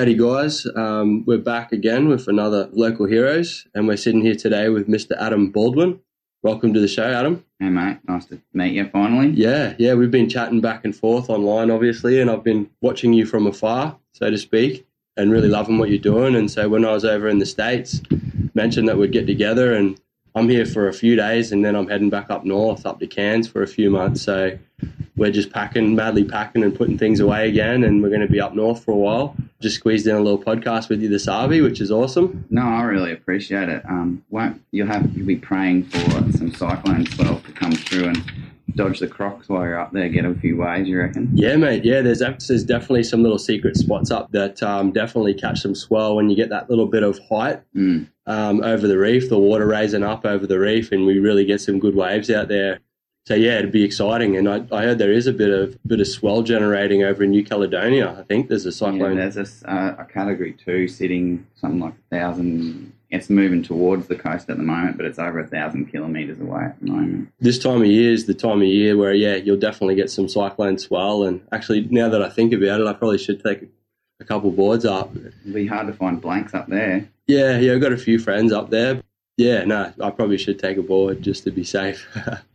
Howdy, guys. Um, we're back again with another Local Heroes, and we're sitting here today with Mr. Adam Baldwin. Welcome to the show, Adam. Hey, mate. Nice to meet you finally. Yeah, yeah, we've been chatting back and forth online, obviously, and I've been watching you from afar, so to speak, and really loving what you're doing. And so when I was over in the States, mentioned that we'd get together, and I'm here for a few days, and then I'm heading back up north, up to Cairns for a few months. So we're just packing, madly packing and putting things away again, and we're going to be up north for a while. Just squeezed in a little podcast with you this Arby, which is awesome. No, I really appreciate it. Um, won't you'll have you'll be praying for some cyclone swell to come through and dodge the crocs while you're up there, get a few waves. You reckon? Yeah, mate. Yeah, there's there's definitely some little secret spots up that um, definitely catch some swell when you get that little bit of height Mm. um, over the reef, the water raising up over the reef, and we really get some good waves out there. So yeah, it'd be exciting. And I, I heard there is a bit of bit of swell generating over in New Caledonia. I think there's a cyclone. Yeah, there's a, uh, a category two sitting something like a thousand. It's moving towards the coast at the moment, but it's over a thousand kilometres away at the moment. this time of year is the time of year where yeah, you'll definitely get some cyclone swell. And actually, now that I think about it, I probably should take a, a couple boards up. It'll be hard to find blanks up there. Yeah, yeah, I've got a few friends up there. Yeah, no, I probably should take a board just to be safe.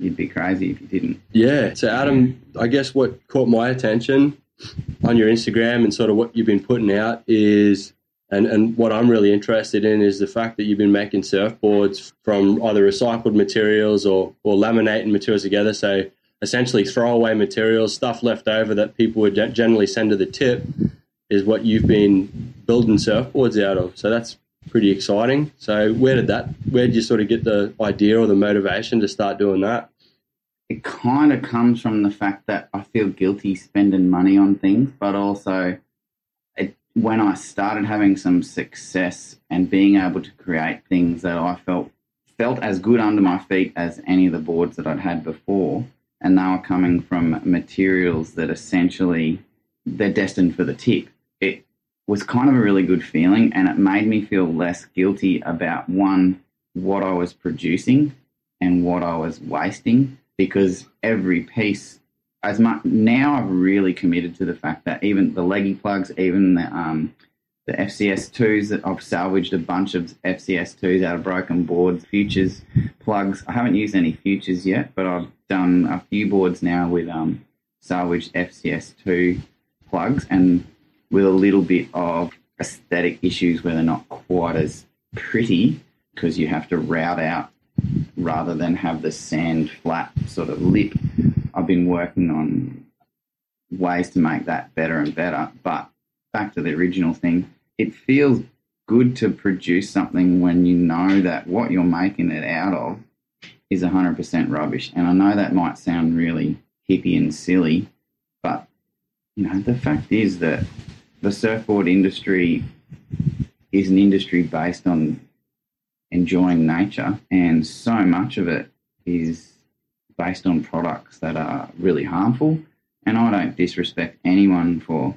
You'd be crazy if you didn't. Yeah. So, Adam, I guess what caught my attention on your Instagram and sort of what you've been putting out is, and, and what I'm really interested in is the fact that you've been making surfboards from either recycled materials or, or laminating materials together. So, essentially, throwaway materials, stuff left over that people would generally send to the tip, is what you've been building surfboards out of. So, that's pretty exciting. So, where did that, where did you sort of get the idea or the motivation to start doing that? it kind of comes from the fact that I feel guilty spending money on things, but also it, when I started having some success and being able to create things that I felt felt as good under my feet as any of the boards that I'd had before, and they were coming from materials that essentially they're destined for the tip. Was kind of a really good feeling, and it made me feel less guilty about one what I was producing and what I was wasting because every piece, as much now, I've really committed to the fact that even the leggy plugs, even the um, the FCS twos that I've salvaged a bunch of FCS twos out of broken boards, futures plugs. I haven't used any futures yet, but I've done a few boards now with um, salvaged FCS two plugs and with a little bit of aesthetic issues where they're not quite as pretty because you have to route out rather than have the sand flat sort of lip. I've been working on ways to make that better and better. But back to the original thing, it feels good to produce something when you know that what you're making it out of is 100% rubbish. And I know that might sound really hippie and silly, but you know, the fact is that the surfboard industry is an industry based on enjoying nature, and so much of it is based on products that are really harmful. And I don't disrespect anyone for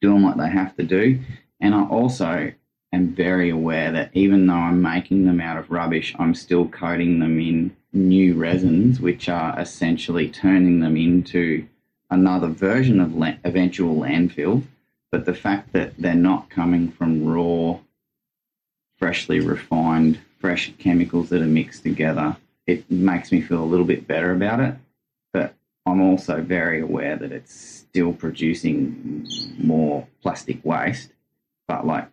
doing what they have to do. And I also am very aware that even though I'm making them out of rubbish, I'm still coating them in new resins, which are essentially turning them into another version of la- eventual landfill. But the fact that they're not coming from raw freshly refined, fresh chemicals that are mixed together, it makes me feel a little bit better about it. But I'm also very aware that it's still producing more plastic waste. But like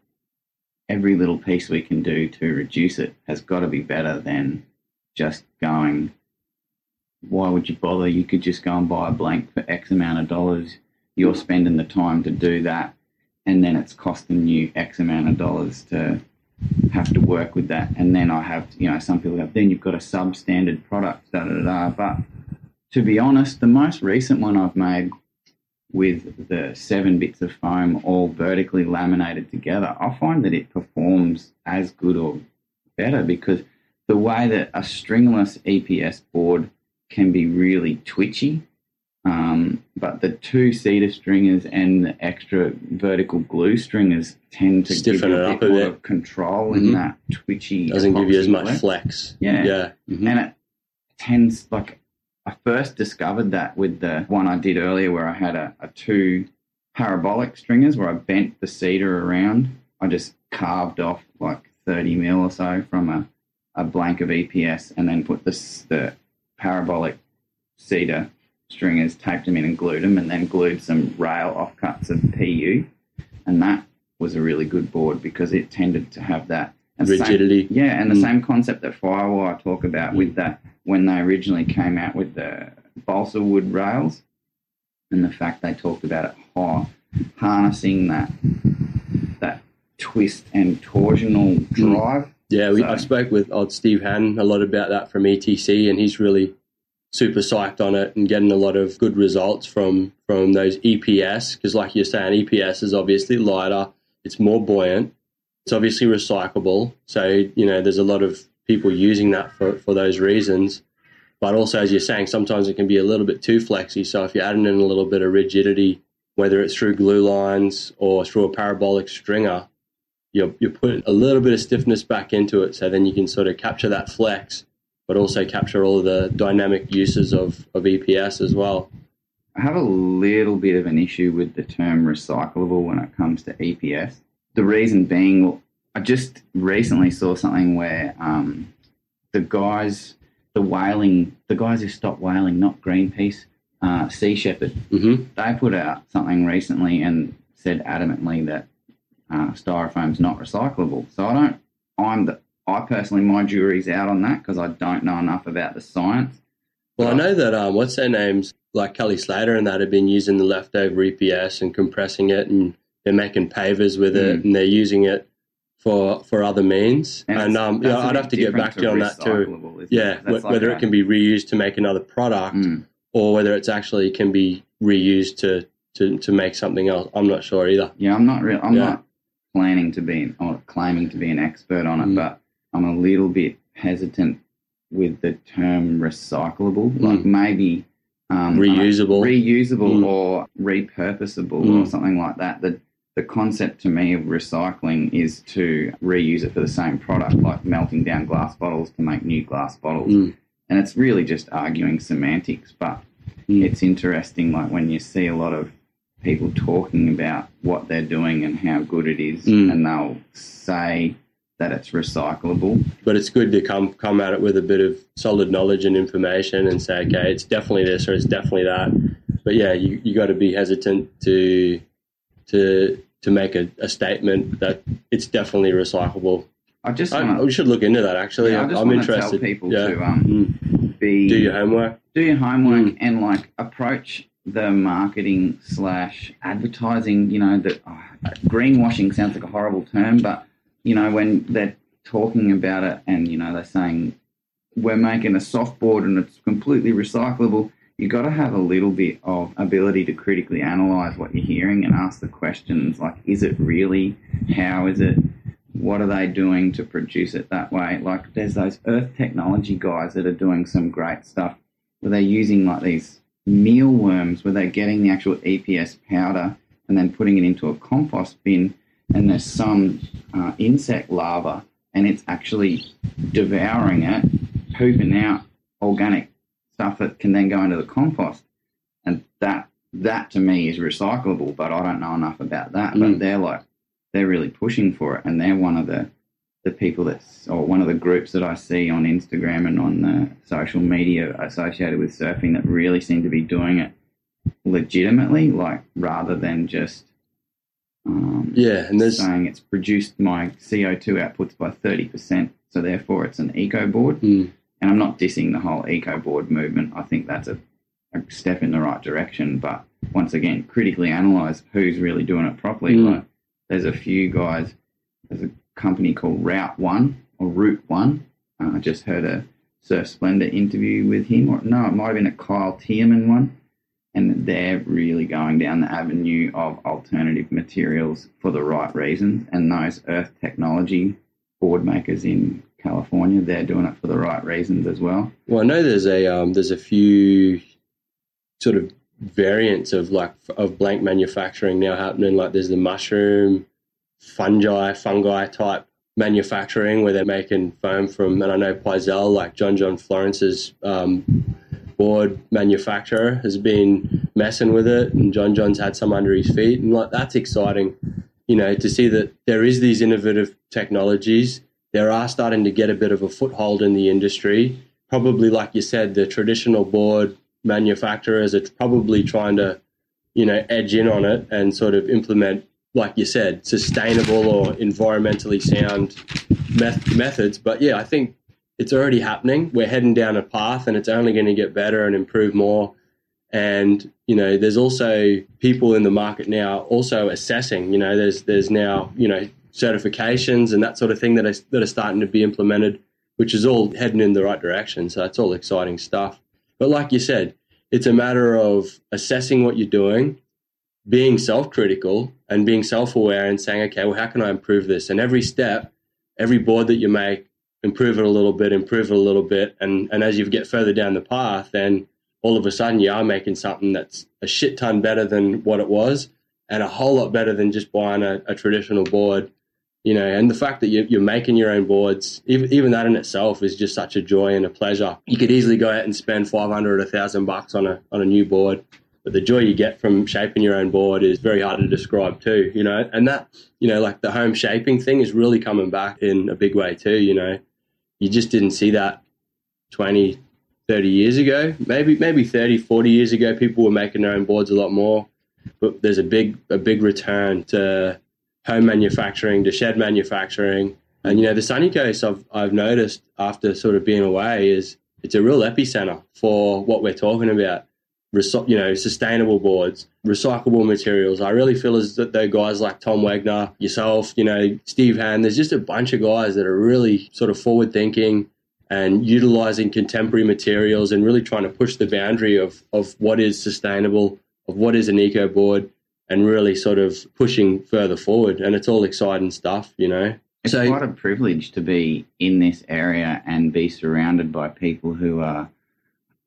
every little piece we can do to reduce it has got to be better than just going, why would you bother? You could just go and buy a blank for X amount of dollars. You're spending the time to do that, and then it's costing you X amount of dollars to have to work with that. And then I have, you know, some people have, then you've got a substandard product, da da da. da. But to be honest, the most recent one I've made with the seven bits of foam all vertically laminated together, I find that it performs as good or better because the way that a stringless EPS board can be really twitchy. Um, but the two cedar stringers and the extra vertical glue stringers tend to Stiffen give you a bit more of control Mhm. in that twitchy. Doesn't give you as much glue. flex. Yeah. Yeah. Mhm. And it tends like I first discovered that with the one I did earlier where I had a, a two parabolic stringers where I bent the cedar around. I just carved off like 30 mil or so from a, a blank of EPS and then put this, the parabolic cedar stringers, taped them in and glued them, and then glued some rail offcuts of PU. And that was a really good board because it tended to have that and same- yeah, and the Mm. same concept that Firewire talk about with that when they originally came out with the balsa wood rails, and the fact they talked about it ha- harnessing that that twist and torsional drive. Yeah, we, So- I spoke with old Steve Hannon a lot about that from ETC, and he's really super psyched on it and getting a lot of good results from from those EPS. Because, like you're saying, EPS is obviously lighter, it's more buoyant, it's obviously recyclable. So you know, there's a lot of people using that for for those reasons. But also, as you're saying, sometimes it can be a little bit too flexy. So if you're adding in a little bit of rigidity, whether it's through glue lines or through a parabolic stringer, you're, you're putting a little bit of stiffness back into it so then you can sort of capture that flex but also capture all of the dynamic uses of, of EPS as well. I have a little bit of an issue with the term recyclable when it comes to EPS. The reason being, I just recently saw something where um, the guys, the whaling, the guys who stopped whaling, not Greenpeace, uh, Sea Shepherd, hmm they put out something recently and said adamantly that uh, styrofoam's not recyclable. So I don't. I'm the. I personally, my jury's out on that because I don't know enough about the science. Well, I know that um, what's their names, like Kelly Slater and that, have been using the leftover EPS and compressing it, and they're making pavers with it, and they're using it for for other means. And, it's- um, yeah, a I'd have to get back to you on that too. Yeah? That's wh- whether like it can be reused to make another product, Mm. or whether it's actually can be reused to, to, to make something else. I'm not sure either. Yeah, I'm not real. I'm Yeah. not planning to be or claiming to be an expert on it, Mm. but I'm a little bit hesitant with the term recyclable. Like maybe um, Reusable. reusable Mm. or repurposable Mm. or something like that. The the concept to me of recycling is to reuse it for the same product, like melting down glass bottles to make new glass bottles. Mm. And it's really just arguing semantics, but Mm. it's interesting like when you see a lot of people talking about what they're doing and how good it is Mm. and they'll say that it's recyclable. but it's good to come come at it with a bit of solid knowledge and information and say, okay, it's definitely this or it's definitely that. But yeah, you, you got to be hesitant to to to make a, a statement that it's definitely recyclable. I just I, want we should look into that actually. yeah, I want to tell interested. people yeah. to um, Mm. be Do your homework. do your homework Mm. and like approach the marketing slash advertising you know that oh, greenwashing sounds like a horrible term but you know when they're talking about it and you know they're saying we're making a soft board and it's completely recyclable you've got to have a little bit of ability to critically analyze what you're hearing and ask the questions like is it really? How is it? What are they doing to produce it that way? Like there's those earth technology guys that are doing some great stuff where they're using like these mealworms where they're getting the actual EPS powder and then putting it into a compost bin and there's some uh, insect larva and it's actually devouring it, pooping out organic stuff that can then go into the compost. And that that to me is recyclable, but I don't know enough about that. But Mm. they're like they're really pushing for it and they're one of the the people that's or one of the groups that I see on Instagram and on the social media associated with surfing that really seem to be doing it legitimately, like rather than just um, Yeah, and there's saying it's reduced my CO2 outputs by 30%, so therefore it's an eco board. Mm. And I'm not dissing the whole eco board movement. I think that's a, a step in the right direction. But once again, critically analyze who's really doing it properly. Mm. Like there's a few guys, there's a company called Route One or Route One. Uh, I just heard a Surf Splendor interview with him, or no, it might have been a Kyle Thiermann one. And they're really going down the avenue of alternative materials for the right reasons. And those Earth Technology board makers in California, they're doing it for the right reasons as well. Well, I know there's a um, there's a few sort of variants of like of blank manufacturing now happening. Like there's the mushroom, fungi, fungi type manufacturing where they're making foam from. And I know Pyzel, like John John Florence's um, board manufacturer has been messing with it, and John John's had some under his feet, and like that's exciting, you know, to see that there is these innovative technologies. There are starting to get a bit of a foothold in the industry. Probably, like you said, the traditional board manufacturers are probably trying to, you know, edge in on it and sort of implement, like you said, sustainable or environmentally sound met- methods. But yeah, I think it's already happening. We're heading down a path, and it's only going to get better and improve more. And you know, there's also people in the market now also assessing. You know, there's there's now you know certifications and that sort of thing that are that are starting to be implemented, which is all heading in the right direction. So that's all exciting stuff. But like you said, it's a matter of assessing what you're doing, being self-critical, and being self-aware, and saying, okay, well, how can I improve this? And every step, every board that you make improve it a little bit, improve it a little bit, and and as you get further down the path, then all of a sudden you are making something that's a shit ton better than what it was, and a whole lot better than just buying a, a traditional board. You know, and the fact that you, you're making your own boards, even, even that in itself is just such a joy and a pleasure. You could easily go out and spend five hundred, a thousand bucks on a on a new board, but the joy you get from shaping your own board is very hard to describe too. You know, and that you know, like the home shaping thing is really coming back in a big way too. You know, you just didn't see that 20, 30 years ago. Maybe maybe 30, 40 years ago, people were making their own boards a lot more. But there's a big a big return to home manufacturing, to shed manufacturing. And you know, the sunny coast I've I've noticed after sort of being away is it's a real epicenter for what we're talking about. You know, sustainable boards, recyclable materials. I really feel as though guys like Tom Wegner, yourself, you know, Steve Hand, there's just a bunch of guys that are really sort of forward thinking and utilizing contemporary materials and really trying to push the boundary of, of what is sustainable, of what is an eco board, and really sort of pushing further forward. And it's all exciting stuff, you know. It's so, quite a privilege to be in this area and be surrounded by people who are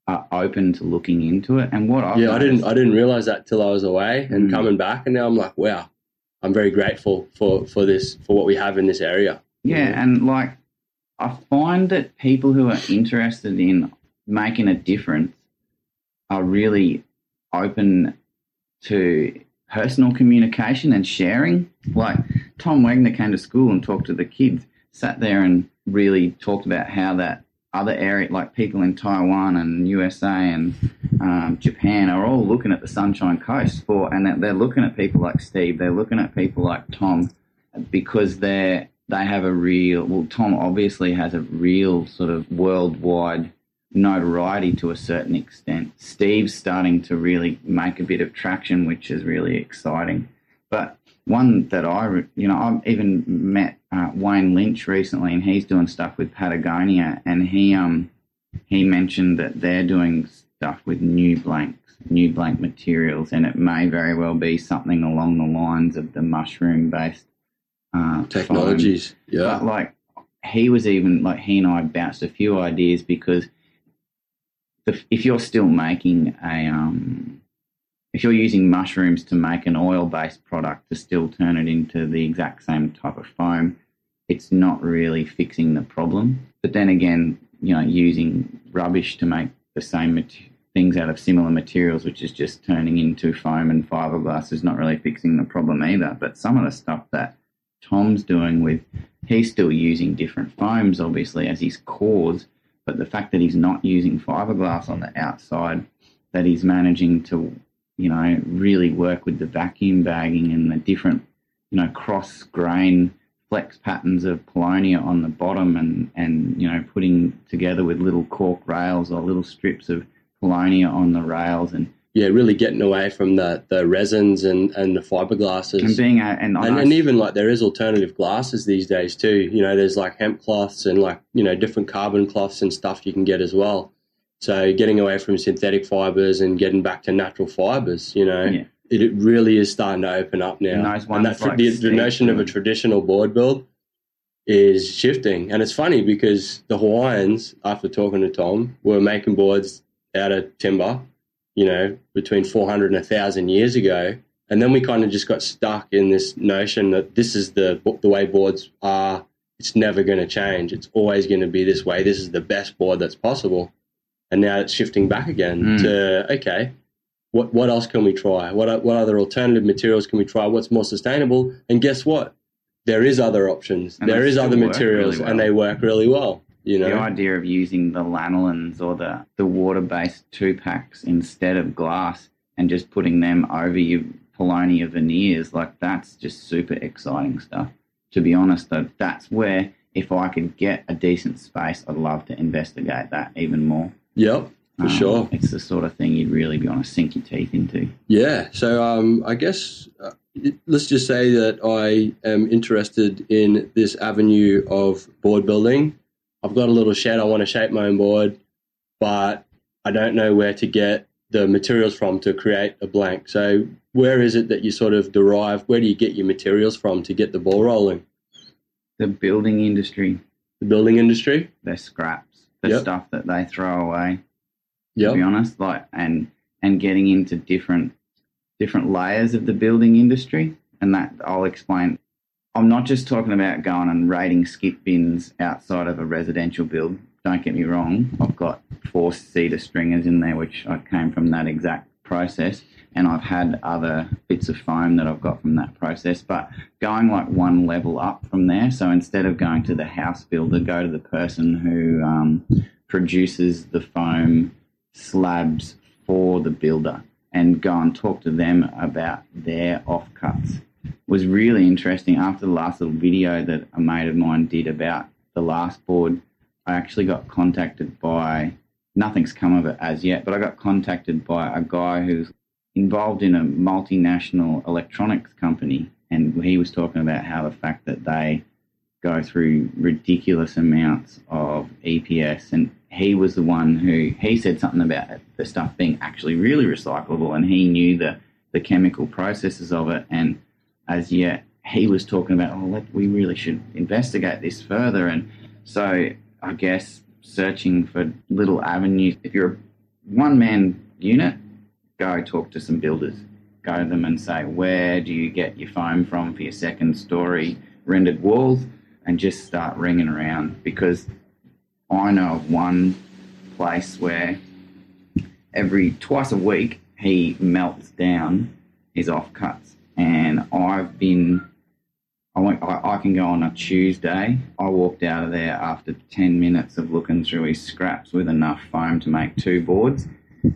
are open to looking into it. And what I've yeah, noticed, I didn't I didn't realize that till I was away and mm. coming back, and now I'm like, wow, I'm very grateful for for this for what we have in this area. Yeah, and like I find that people who are interested in making a difference are really open to personal communication and sharing. Like Tom Wegner came to school and talked to the kids, sat there and really talked about how that other area, like people in Taiwan and USA and um, Japan, are all looking at the Sunshine Coast for, and they're looking at people like Steve, they're looking at people like Tom, because they're they have a real. Well, Tom obviously has a real sort of worldwide notoriety to a certain extent. Steve's starting to really make a bit of traction, which is really exciting. But one that I, you know, I've even met uh, Wayne Lynch recently, and he's doing stuff with Patagonia, and he um he mentioned that they're doing stuff with new blanks, new blank materials, and it may very well be something along the lines of the mushroom based uh, technologies. Foam. Yeah, but like he was even like he and I bounced a few ideas because if you're still making a um, if you're using mushrooms to make an oil based product to still turn it into the exact same type of foam, it's not really fixing the problem. But then again, you know, using rubbish to make the same things out of similar materials, which is just turning into foam and fiberglass, is not really fixing the problem either. But some of the stuff that Tom's doing with, he's still using different foams, obviously, as his cores. But the fact that he's not using fiberglass on the outside, that he's managing to you know, really work with the vacuum bagging and the different, you know, cross grain flex patterns of paulownia on the bottom and, and, you know, putting together with little cork rails or little strips of paulownia on the rails and yeah, really getting away from the, the resins and, and the fiberglasses. And being a, and, and, and, even like there is alternative glasses these days too. You know, there's like hemp cloths and like, you know, different carbon cloths and stuff you can get as well. So getting away from synthetic fibers and getting back to natural fibers, you know, yeah. It, it, really is starting to open up now. Nice and that, like the, the notion of a traditional board build is shifting. And it's funny because the Hawaiians, after talking to Tom, were making boards out of timber, you know, between 400 and 1,000 years ago. And then we kind of just got stuck in this notion that this is the, the way boards are. It's never going to change. It's always going to be this way. This is the best board that's possible. and now it's shifting back again Mm. to okay, what what else can we try? What what other alternative materials can we try? What's more sustainable? And guess what? There is other options. And there is other materials, really and they work really well. You know, The idea of using the lanolins or the, the water based two packs instead of glass and just putting them over your Paulownia veneers, like that's just super exciting stuff. To be honest, though, that's where if I could get a decent space, I'd love to investigate that even more. yep, for Um, sure. It's the sort of thing you'd really be want to sink your teeth into. Yeah. So um, I guess uh, let's just say that I am interested in this avenue of board building. I've got a little shed. I want to shape my own board, but I don't know where to get the materials from to create a blank. So where is it that you sort of derive? Where do you get your materials from to get the ball rolling? The building industry, The building industry. their scraps, the Yep. stuff that they throw away. To be honest, like and and getting into different different layers of the building industry, and that I'll explain. I'm not just talking about going and raiding skip bins outside of a residential build. Don't get me wrong. I've got four cedar stringers in there, which I came from that exact process, and I've had other bits of foam that I've got from that process. But going like one level up from there, so instead of going to the house builder, go to the person who um, produces the foam slabs for the builder and go and talk to them about their offcuts was really interesting. After the last little video that a mate of mine did about the last board, I actually got contacted by nothing's come of it as yet, but I got contacted by a guy who's involved in a multinational electronics company, and he was talking about how the fact that they go through ridiculous amounts of EPS, and he was the one who he said something about the stuff being actually really recyclable, and he knew the the chemical processes of it, and as yet he was talking about, oh, let, we really should investigate this further, and so I guess searching for little avenues. If you're a one man unit, go talk to some builders. Go to them and say, where do you get your foam from for your second story rendered walls? And just start ringing around because I know of one place where every twice a week he melts down his offcuts. And I've been I went. I, I can go on a Tuesday. I walked out of there after ten minutes of looking through his scraps with enough foam to make two boards,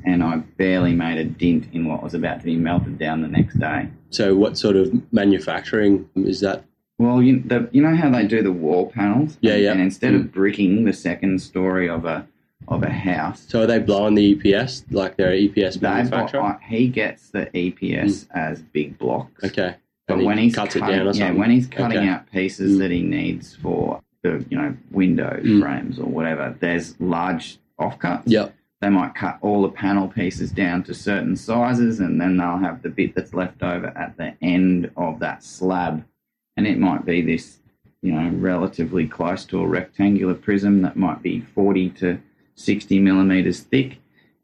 and I barely made a dint in what was about to be melted down the next day. So what sort of manufacturing is that? Well, you, the, you know how they do the wall panels. Yeah, yeah. And instead of bricking the second story of a of a house, So are they blowing the EPS like they're EPS manufacturer? got, he gets the EPS as big blocks. okay. But And he when he's cuts it cutting, down or yeah, when he's cutting Okay. out pieces Mm. that he needs for the you know window Mm. frames or whatever, there's large offcuts. Yep. They might cut all the panel pieces down to certain sizes, and then they'll have the bit that's left over at the end of that slab, and it might be this you know relatively close to a rectangular prism that might be 40 to 60 millimeters thick,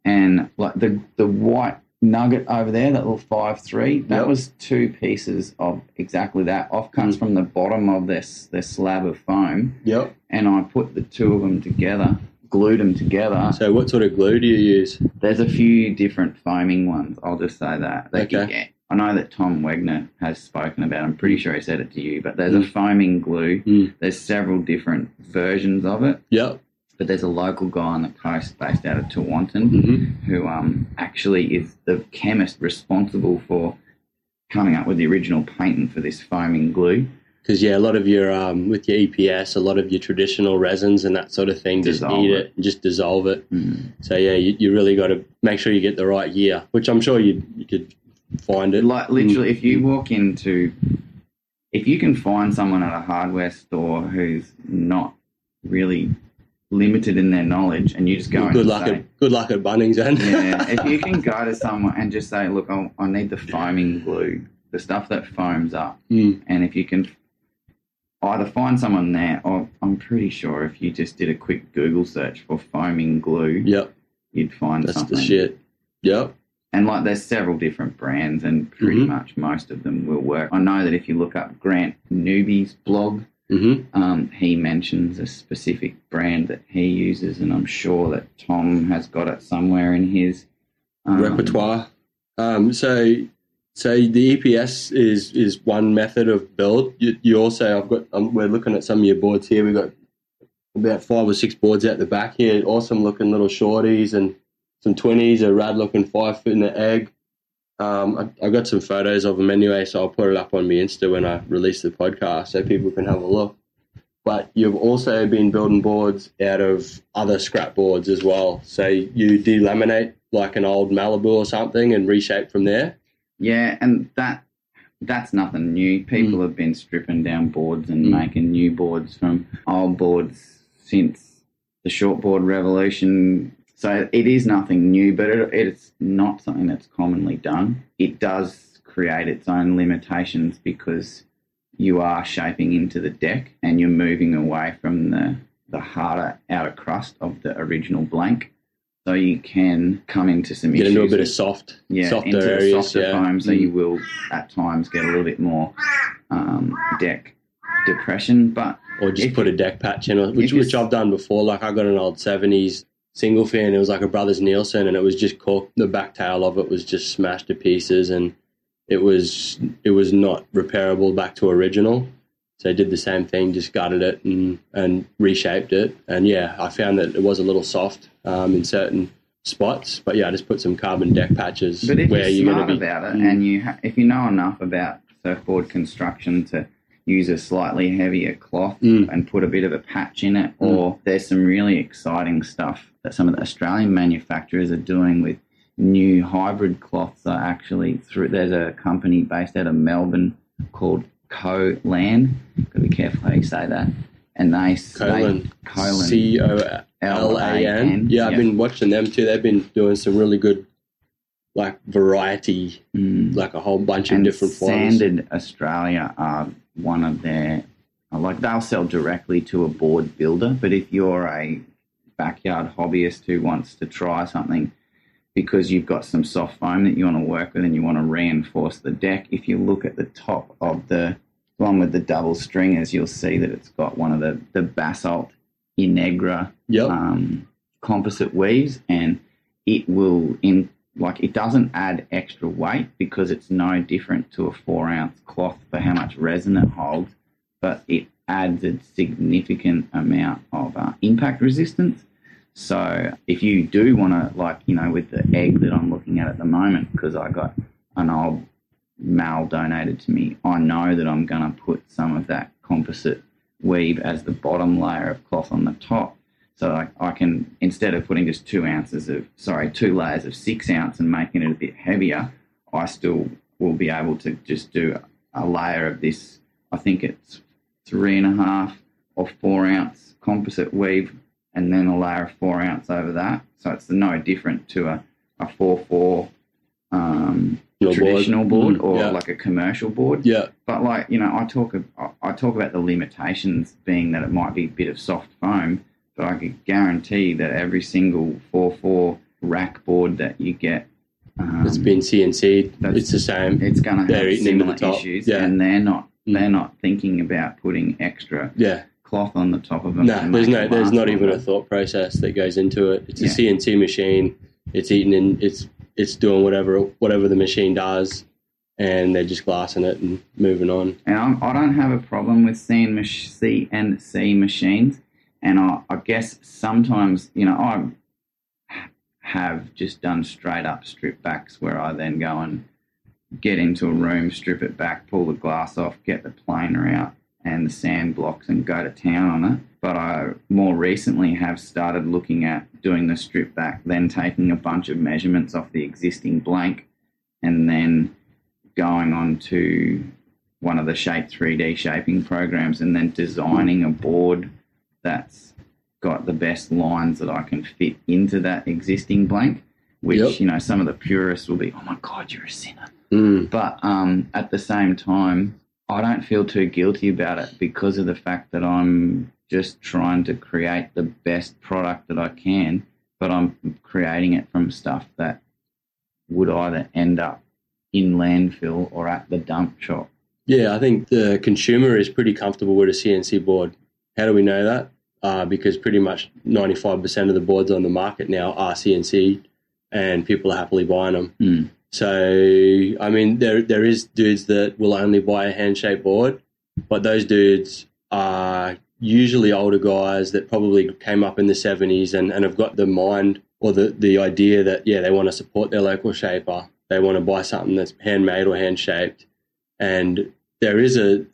and like the the white nugget over there, that little five three, that Yep. was two pieces of exactly that offcuts Mm. from the bottom of this this slab of foam, Yep. and I put the two of them together, glued them together. So what sort of glue do you use? There's a few different foaming ones. I'll just say that. That you Okay. I know that Tom Wegner has spoken about. it. I'm pretty sure he said it to you. But there's a Mm. foaming glue. Mm. There's several different versions of it. Yep. But there's a local guy on the coast based out of Tewantin hmm who um, actually is the chemist responsible for coming up with the original patent for this foaming glue. Because yeah, a lot of your um, with your EPS, a lot of your traditional resins and that sort of thing, just Dissolve eat it. it and just dissolve it. Mm. So yeah, you, you really got to make sure you get the right year, which I'm sure you you could find it. Like literally, if you walk into, if you can find someone at a hardware store who's not really limited in their knowledge, and you just go in good and luck say, at good luck at Bunnings then. yeah, if you can go to someone and just say, look, I, I need the foaming glue, the stuff that foams up, Mm. and if you can either find someone there, or I'm pretty sure if you just did a quick Google search for foaming glue, Yep, you'd find that's something. the shit. Yep. And like, there's several different brands, and pretty Mhm. much most of them will work. I know that if you look up Grant Newby's blog, hmm Um, he mentions a specific brand that he uses, and I'm sure that Tom has got it somewhere in his um, repertoire. Um, so, so the EPS is is one method of build. You, you also, I've got. Um, we're looking at some of your boards here. We've got about five or six boards out the back here. Awesome looking little shorties and some twenties. A rad looking five foot in the egg. Um, I, I got some photos of them anyway, so I'll put it up on my Insta when I release the podcast, so people can have a look. But you've also been building boards out of other scrap boards as well. So you delaminate like an old Malibu or something and reshape from there. Yeah, and that that's nothing new. People have been stripping down boards and Mm. making new boards from old boards since the shortboard revolution. So it is nothing new, but it, it's not something that's commonly done. It does create its own limitations because you are shaping into the deck and you're moving away from the the harder outer crust of the original blank. So you can come into some issues. Get issues into a bit of soft, yeah, softer into the areas. softer yeah. foam, so Mm. you will at times get a little bit more um, deck depression. But or just put a deck patch in, which which I've done before. Like I got an old seventies single fin. It was like a Brothers Neilsen, and it was just cork. The back tail of it was just smashed to pieces, and it was it was not repairable back to original. So I did the same thing, just gutted it and and reshaped it. And yeah, I found that it was a little soft um, in certain spots. But yeah, I just put some carbon deck patches but if where you're you're smart going to be. about it, Mm. and you ha- if you know enough about surfboard construction to use a slightly heavier cloth Mm. and put a bit of a patch in it, or there's some really exciting stuff that some of the Australian manufacturers are doing with new hybrid cloths. Are actually through. There's a company based out of Melbourne called Colan. Got to be careful how you say that. And they Colon. Colan. C O L A N. Yeah, I've Yeah. been watching them too. They've been doing some really good, like variety, Mm. like a whole bunch of and different forms. Sanded Australia are one of their like they'll sell directly to a board builder. But if you're a backyard hobbyist who wants to try something because you've got some soft foam that you want to work with and you want to reinforce the deck, if you look at the top of the one with the double stringers, you'll see that it's got one of the the basalt Innegra Yep. um, composite weaves, and it will in like it doesn't add extra weight because it's no different to a four ounce cloth for how much resin it holds, but it adds a significant amount of uh, impact resistance. So if you do want to, like you know, with the egg that I'm looking at at the moment, because I got an old mal donated to me, I know that I'm going to put some of that composite weave as the bottom layer of cloth on the top. So I, I can, instead of putting just two ounces of, sorry, two layers of six ounce and making it a bit heavier, I still will be able to just do a layer of this. I think it's three and a half or four ounce composite weave and then a layer of four ounce over that. So it's no different to a, a four four um, Your board. traditional board, Mm, or yeah. like a commercial board. Yeah. But like you know, I talk I talk about the limitations being that it might be a bit of soft foam, but I could guarantee that every single four four rack board that you get, um, It's been CNC'd. It's the same. it's going to have similar the issues, Yeah. and they're not Mm. they're not thinking about putting extra Yeah. cloth on the top of them. No, there's no, there's not even a thought process that goes into it. It's a Yeah. CNC machine. It's eating in. It's it's doing whatever whatever the machine does, and they're just glassing it and moving on. And I'm, I don't have a problem with C and, mach- C and C machines. And I, I guess sometimes, you know, I have just done straight up strip backs where I then go and get into a room, strip it back, pull the glass off, get the planer out and the sand blocks and go to town on it. But I more recently have started looking at doing the strip back, then taking a bunch of measurements off the existing blank and then going on to one of the Shape 3D shaping programs and then designing a board that's got the best lines that I can fit into that existing blank. Which, Yep. you know, some of the purists will be, oh my God, you're a sinner. Mm. But um, at the same time, I don't feel too guilty about it because of the fact that I'm just trying to create the best product that I can, but I'm creating it from stuff that would either end up in landfill or at the dump shop Yeah, I think the consumer is pretty comfortable with a CNC board. How do we know that? Uh, because pretty much 95% of the boards on the market now are CNC and people are happily buying them. Mm. So, I mean, there there is dudes that will only buy a hand-shaped board, but those dudes are usually older guys that probably came up in the 70s and, and have got the mind or the, the idea that, yeah, they want to support their local shaper. They want to buy something that's handmade or hand-shaped. And there is a,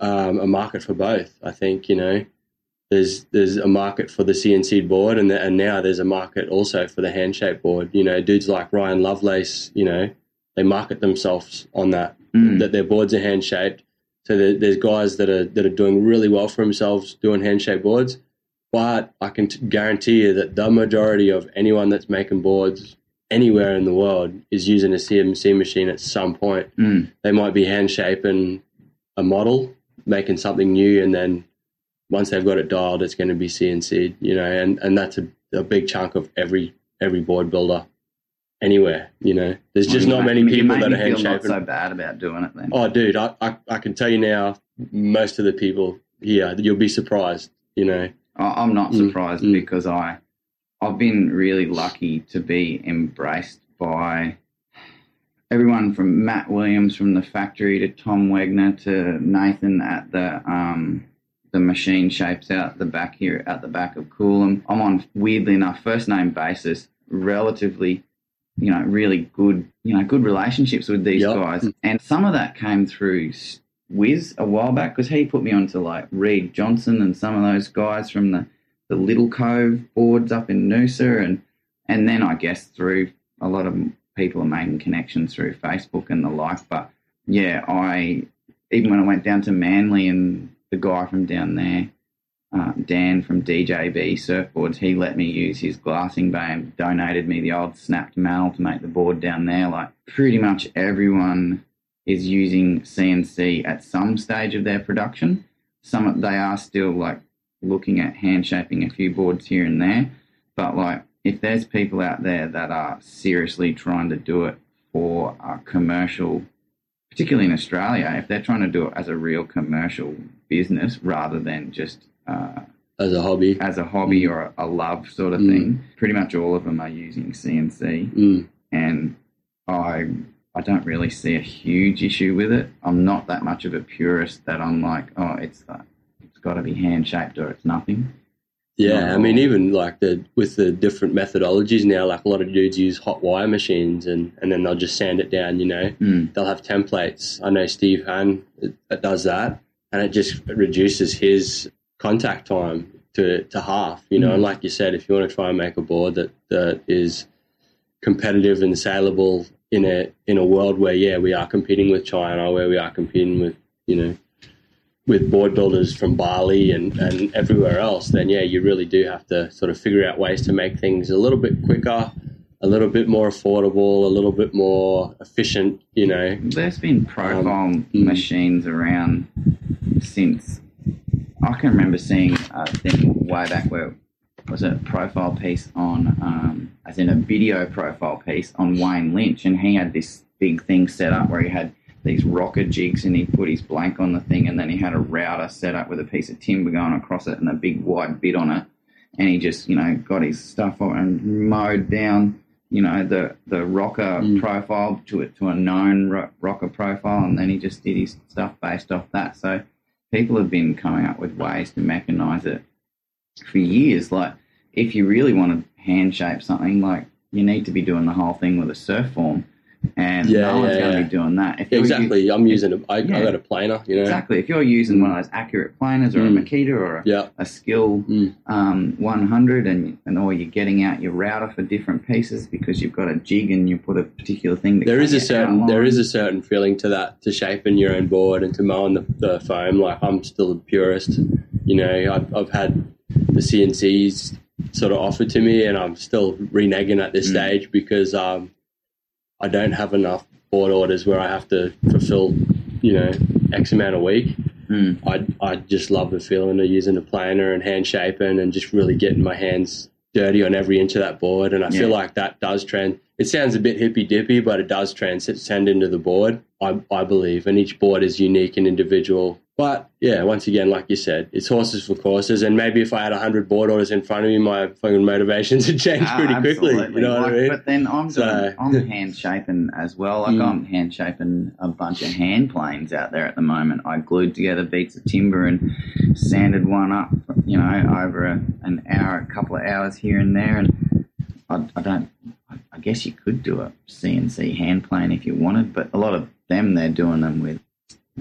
um, a market for both, I think, you know. There's there's a market for the CNC board, and the, and now there's a market also for the handshaped board. You know, dudes like Ryan Lovelace, you know, they market themselves on that Mm. that their boards are hand shaped. So there, there's guys that are that are doing really well for themselves doing hand shaped boards. But I can t- guarantee you that the majority of anyone that's making boards anywhere in the world is using a CNC machine at some point. Mm. They might be hand shaping a model, making something new, and then once they've got it dialed, it's going to be CNC. You know, and and that's a, a big chunk of every every board builder anywhere. You know, there's just Well, not many people that are hand feel not shaping. so bad about doing it then. Oh, dude, I, I, I can tell you now, most of the people here, you'll be surprised. You know, I- I'm not Mm, surprised mm. because I I've been really lucky to be embraced by everyone from Matt Williams from the factory to Tom Wegner to Nathan at the um the machine shapes out the back here at the back of Coolum. I'm on weirdly enough first name basis, relatively you know, really good, you know, good relationships with these Yep. guys. And some of that came through Wiz a while back because he put me onto like Reed Johnson and some of those guys from the, the Little Cove boards up in Noosa. And, and then I guess through a lot of people are making connections through Facebook and the like. But yeah, I, even when I went down to Manly and the guy from down there, uh, Dan from DJB Surfboards, he let me use his glassing bay and donated me the old snapped mallet to make the board down there. Like pretty much everyone is using CNC at some stage of their production. Some they are still like looking at hand shaping a few boards here and there, but like if there's people out there that are seriously trying to do it for a commercial, particularly in Australia, if they're trying to do it as a real commercial business rather than just uh, as a hobby. as a hobby or a, a love sort of Mm. thing. Pretty much all of them are using CNC, Mm. and I I don't really see a huge issue with it. I'm not that much of a purist that I'm like, oh, it's uh, it's got to be hand shaped or it's nothing. Yeah, I mean, even like the with the different methodologies now, like a lot of dudes use hot wire machines, and and then they'll just sand it down. You know, Mm. they'll have templates. I know Steve that does that, and it just reduces his contact time to to half. You know, Mm. and like you said, if you want to try and make a board that that is competitive and saleable in a in a world where yeah we are competing with China, where we are competing with you know with board builders from Bali and, and everywhere else, then yeah, you really do have to sort of figure out ways to make things a little bit quicker, a little bit more affordable, a little bit more efficient, you know. There's been profile mm. machines around since I can remember seeing a thing way back where was a profile piece on, um, as in a video profile piece on Wayne Lynch, and he had this big thing set up where he had these rocker jigs and he put his blank on the thing, and then he had a router set up with a piece of timber going across it and a big wide bit on it, and he just you know got his stuff on and mowed down you know the the rocker Mm. profile to it to a known ro- rocker profile, and then he just did his stuff based off that. So people have been coming up with ways to mechanize it for years. Like if you really want to hand shape something, like you need to be doing the whole thing with a Surform, and Yeah, no one's yeah, going to yeah. be doing that. If Exactly. I'm using a, I, Yeah. I got a planer, you know. Exactly. If you're using one of those accurate planers or Mm. a Makita or a, Yeah. a Skil Mm. um, 100 and, and or you're getting out your router for different pieces because you've got a jig and you put a particular thing There cut a certain there is a certain feeling to that to shaping your own board and to mowing the, the foam. Like I'm still a purist, you know. I've, I've had the CNCs sort of offered to me, and I'm still reneging at this Mm. stage because um, I don't have enough board orders where I have to fulfill, you know, X amount a week. Mm. I I just love the feeling of using a planer and hand shaping and just really getting my hands dirty on every inch of that board. And I feel like that does trend. it sounds a bit hippy dippy, but it does transcend into the board, I, I believe. And each board is unique and individual. But yeah, once again, like you said, it's horses for courses. And maybe if I had 100 board orders in front of me, my fucking motivations would change Ah, pretty quickly. You absolutely. know what I mean? But then I'm So- doing, I'm hand shaping as well. Like Mm. I'm hand shaping a bunch of hand planes out there at the moment. I glued together beats of timber and sanded one up, you know, over a, an hour, a couple of hours here and there. And I, I don't. I- I guess you could do a CNC hand plane if you wanted, but a lot of them they're doing them with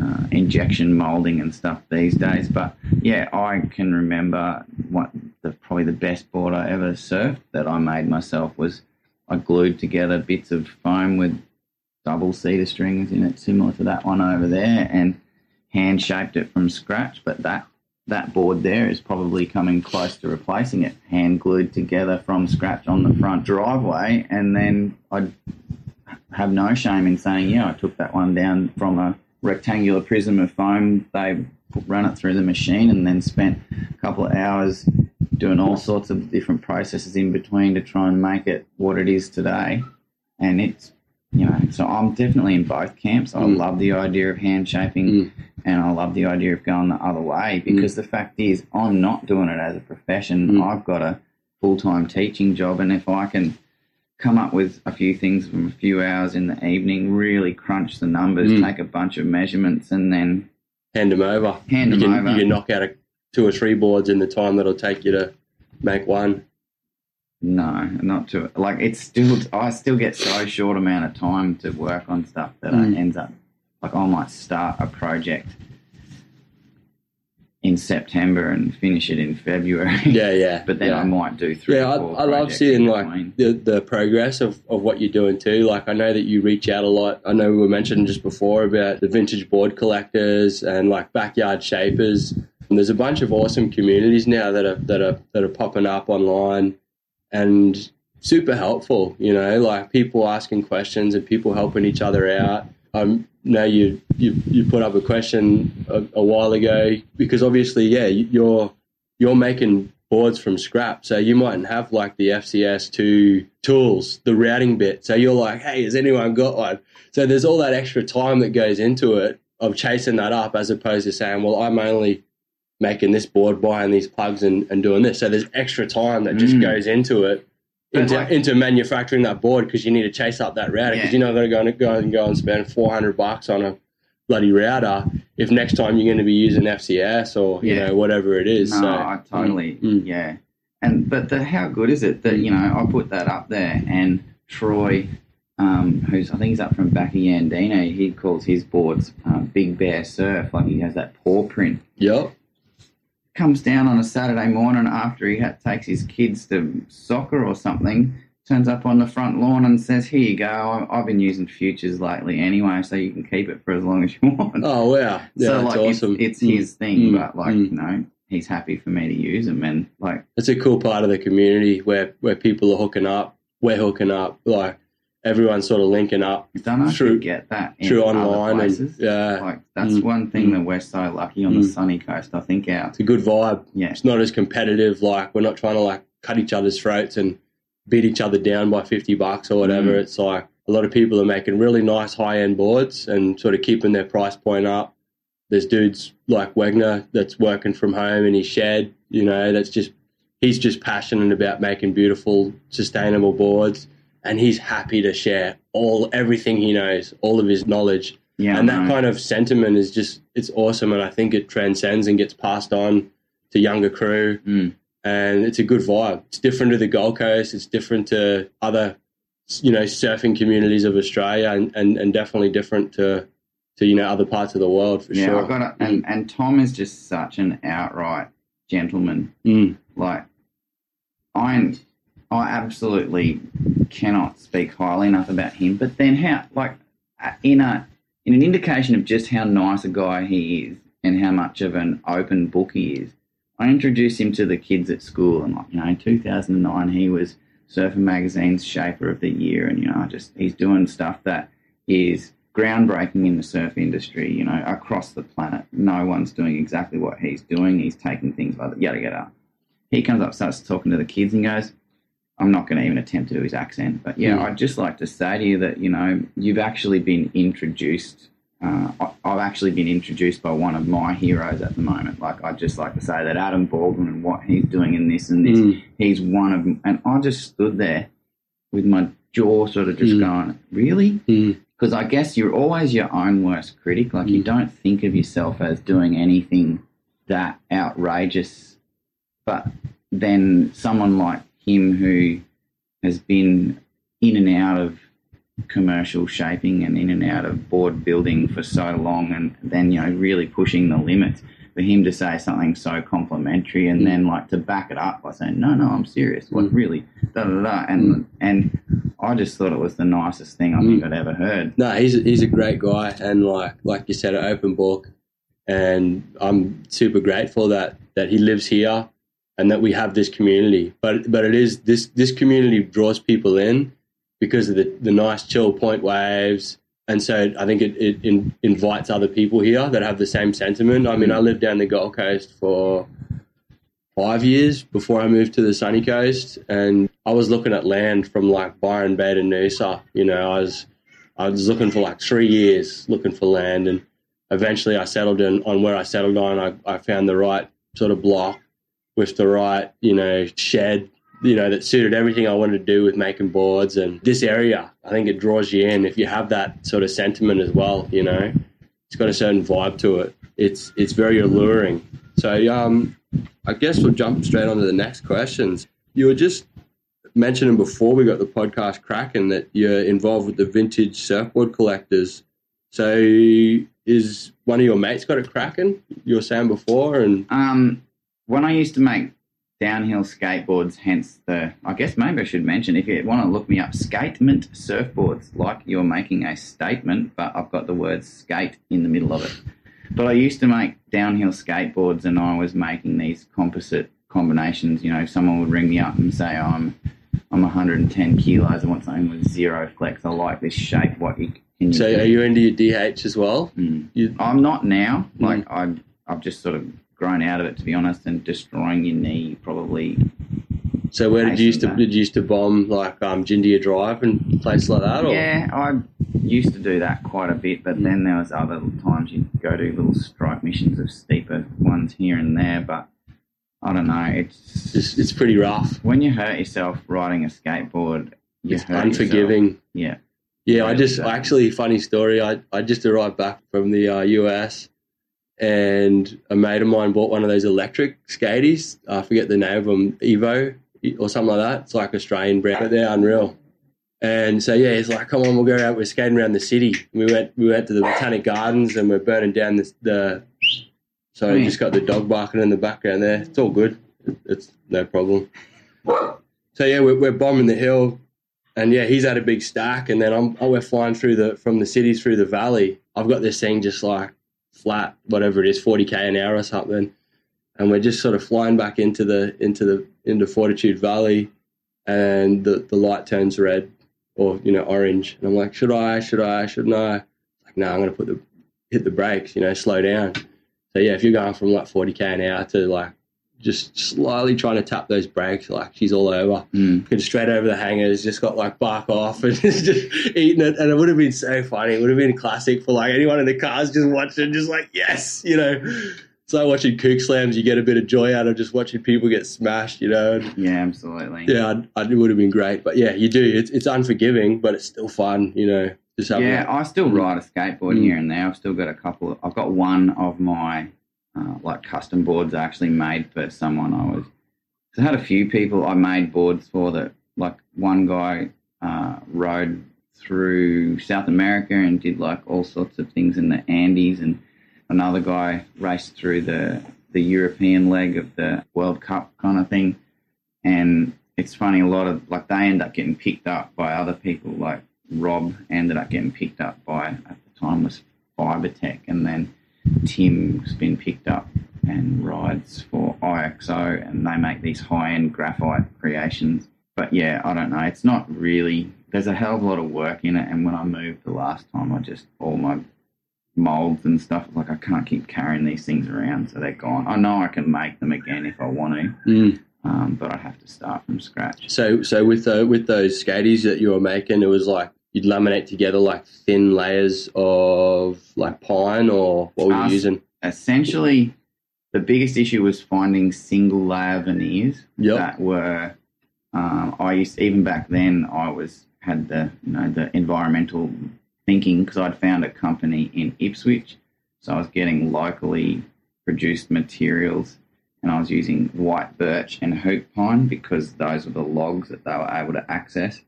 uh, injection molding and stuff these days. But yeah, I can remember what the probably the best board I ever surfed that I made myself was I glued together bits of foam with double cedar strings in it, similar to that one over there, and hand shaped it from scratch. But that that board there is probably coming close to replacing it, hand glued together from scratch on the front driveway, and then I'd have no shame in saying, yeah, I took that one down from a rectangular prism of foam. They run it through the machine and then spent a couple of hours doing all sorts of different processes in between to try and make it what it is today. And it's, you know, so I'm definitely in both camps. I Mm. love the idea of hand shaping Mm. and I love the idea of going the other way because the fact is, I'm not doing it as a profession. Mm. I've got a full time teaching job, and if I can come up with a few things from a few hours in the evening, really crunch the numbers, Mm. take a bunch of measurements, and then Hand them over. hand you them can, over. You can knock out a, two or three boards in the time that'll take you to make one. No, not to like it's still. I still get so short amount of time to work on stuff that Mm. I ends up like I might start a project in September and finish it in February. Yeah, yeah. but then yeah. I might do three. yeah, I, I love seeing like the, the progress of, of what you're doing too. Like I know that you reach out a lot. I know we were mentioning just before about the vintage board collectors and like backyard shapers. And there's a bunch of awesome communities now that are that are that are popping up online and super helpful. You know, like people asking questions and people helping each other out. I know you you you put up a question a, a while ago because obviously, yeah, you- you're you're making boards from scrap, so you mightn't have like the FCS two tools, the routing bit. So you're like, hey, has anyone got one? So there's all that extra time that goes into it of chasing that up, as opposed to saying, well, I'm only making this board, buying these plugs, and, and doing this. So there's extra time that just Mm. goes into it. Into, like- into manufacturing that board because you need to chase up that router because Yeah. you're not going to go and go and spend 400 bucks on a bloody router if next time you're going to be using FCS or you Yeah. know whatever it is. No, so I totally, Mm. yeah. And but the, how good is it that you know I put that up there and Troy, um, who's I think he's up from back of Yandina, he calls his boards uh, Big Bear Surf, like he has that paw print. yep, Comes down on a Saturday morning after he ha- takes his kids to soccer or something. Turns up on the front lawn and says, "Here you go. I've been using futures lately anyway, so you can keep it for as long as you want." Oh wow, yeah, so that's like awesome. it's, it's Mm. his thing, Mm. but like Mm. you know, he's happy for me to use them, and like It's a cool part of the community where where people are hooking up. We're hooking up. Like everyone's sort of linking up I don't know if Through- you get that in through online, and yeah, like that's Mm. one thing Mm. that we're so lucky on the Mm. sunny coast. I think our it's a good vibe. yeah, It's not as competitive. Like we're not trying to like cut each other's throats and beat each other down by fifty bucks or whatever. Mm. It's like a lot of people are making really nice high end boards and sort of keeping their price point up. There's dudes like Wegner that's working from home in his shed. You know, that's just he's just passionate about making beautiful, sustainable boards, and he's happy to share all everything he knows, all of his knowledge yeah, and that kind of sentiment is just it's awesome and i think it transcends and gets passed on to younger crew Mm. and it's a good vibe it's different to the gold coast it's different to other you know surfing communities of australia and, and, and definitely different to to you know other parts of the world for yeah, sure I got. And and Tom is just such an outright gentleman. Mm. Like I, I absolutely cannot speak highly enough about him. But then how like in a in an indication of just how nice a guy he is and how much of an open book he is. I introduced him to the kids at school, and like you know, in 2009 he was Surfer Magazine's Shaper of the Year, and you know, just he's doing stuff that is groundbreaking in the surf industry. You know, across the planet, no one's doing exactly what he's doing. He's taking things like that, yada yada. He comes up, starts talking to the kids, and goes, I'm not going to even attempt to do his accent, but yeah, Mm. I'd just like to say to you that you know you've actually been introduced. Uh, I- I've actually been introduced by one of my heroes at the moment. Like I'd just like to say that Adam Baldwin and what he's doing in this and this, Mm. he's one of, and I just stood there with my jaw sort of just Mm. going, really? Mm. Because I guess you're always your own worst critic. Like you Mm. don't think of yourself as doing anything that outrageous, but then someone like him who has been in and out of commercial shaping and in and out of board building for so long and then you know really pushing the limits for him to say something so complimentary and Mm. then like to back it up by saying no no i'm serious what Mm. really da da da and and i just thought it was the nicest thing i think i'd ever heard No, he's a, he's a great guy, and like like you said, an open book. And I'm super grateful that that he lives here, and that we have this community. But but it is this this community draws people in because of the the nice chill point waves, and so I think it, it in, invites other people here that have the same sentiment. I mean, I lived down the Gold Coast for five years before I moved to the sunny coast, and I was looking at land from like Byron Bay to Noosa. You know, I was I was looking for like three years looking for land, and eventually I settled in on where I settled on. I, I found the right sort of block with the right, you know, shed, you know, that suited everything I wanted to do with making boards. And this area, I think it draws you in if you have that sort of sentiment as well. You know, it's got a certain vibe to it. It's it's very alluring. So um, I guess we'll jump straight on to the next questions. You were just mentioning before we got the podcast cracking that you're involved with the vintage surfboard collectors. So is one of your mates got a cracking? You were saying before, and Um, when I used to make downhill skateboards, hence the, I guess maybe I should mention if you want to look me up, skatement surfboards, like you're making a statement, but I've got the word skate in the middle of it. But I used to make downhill skateboards and I was making these composite combinations. You know, someone would ring me up and say, I'm, I'm 110 kilos, I want something with zero flex, I like this shape, what you, can you so do? are you into your DH as well? Mm. You, I'm not now. Mm. Like I've, I've just sort of grown out of it, to be honest, and destroying your knee probably. so where did you used to Nice, did you used to bomb like um, Jindia Drive and places like that? Or? Yeah, I used to do that quite a bit, but then there was other times you'd go to little strike missions of steeper ones here and there. But I don't know. It's It's, it's pretty rough. when you hurt yourself riding a skateboard. You It's hurt yourself. unforgiving. Yeah. Yeah, I just exactly. actually funny story. I I just arrived back from the uh, US, and a mate of mine bought one of those electric skaties. I forget the name of them, Evo or something like that. It's like Australian brand, but they're unreal. And so yeah, he's like, "Come on, we'll go out. We're skating around the city." We went we went to the Botanic Gardens, and we're burning down the. the so just got the dog barking in the background there. It's all good. It's no problem. So yeah, we're, we're bombing the hill, and yeah, he's had a big stack, and then I'm oh, we're flying through the from the city through the valley. I've got this thing just like flat, whatever it is, 40k an hour or something, and we're just sort of flying back into the into the into Fortitude Valley, and the the light turns red or you know orange, and I'm like, should I? Should I? Shouldn't I? Like, no, I'm gonna put the hit the brakes, you know, slow down. So yeah, if you're going from like 40k an hour to like just slowly trying to tap those brakes, like she's all over Mm. Going straight over the hangers, just got like bark off and just eating it. And it would have been so funny. It would have been classic for like anyone in the cars just watching, just like, yes, you know. It's like watching kook slams. You get a bit of joy out of just watching people get smashed, you know. And Yeah, absolutely. yeah, I'd, I'd, it would have been great. But yeah, you do. It's, it's unforgiving, but it's still fun, you know. Just Yeah, that- I still ride a skateboard Mm. here and there. I've still got a couple. Of, I've got one of my uh, like custom boards I actually made for someone I was. I had a few people I made boards for that. Like one guy uh, rode through South America and did like all sorts of things in the Andes, and another guy raced through the the European leg of the World Cup kind of thing. And it's funny, a lot of like they end up getting picked up by other people. Like Rob ended up getting picked up by at the time was Fibretec, and then Tim's been picked up and rides for IXO, and they make these high end graphite creations. But yeah, I don't know. It's not really. There's a hell of a lot of work in it, and when I moved the last time, I just all my molds and stuff like I can't keep carrying these things around, so they're gone. I know I can make them again if I want to. Mm. um, but I have to start from scratch. So, so with the, with those skaties that you were making, it was like you'd laminate together like thin layers of like pine, or what were you Us- using? Essentially, the biggest issue was finding single layer veneers Yep. that were. Um, I used even back then. I was had the you know the environmental thinking because I'd found a company in Ipswich, so I was getting locally produced materials, and I was using white birch and hoop pine because those were the logs that they were able to access.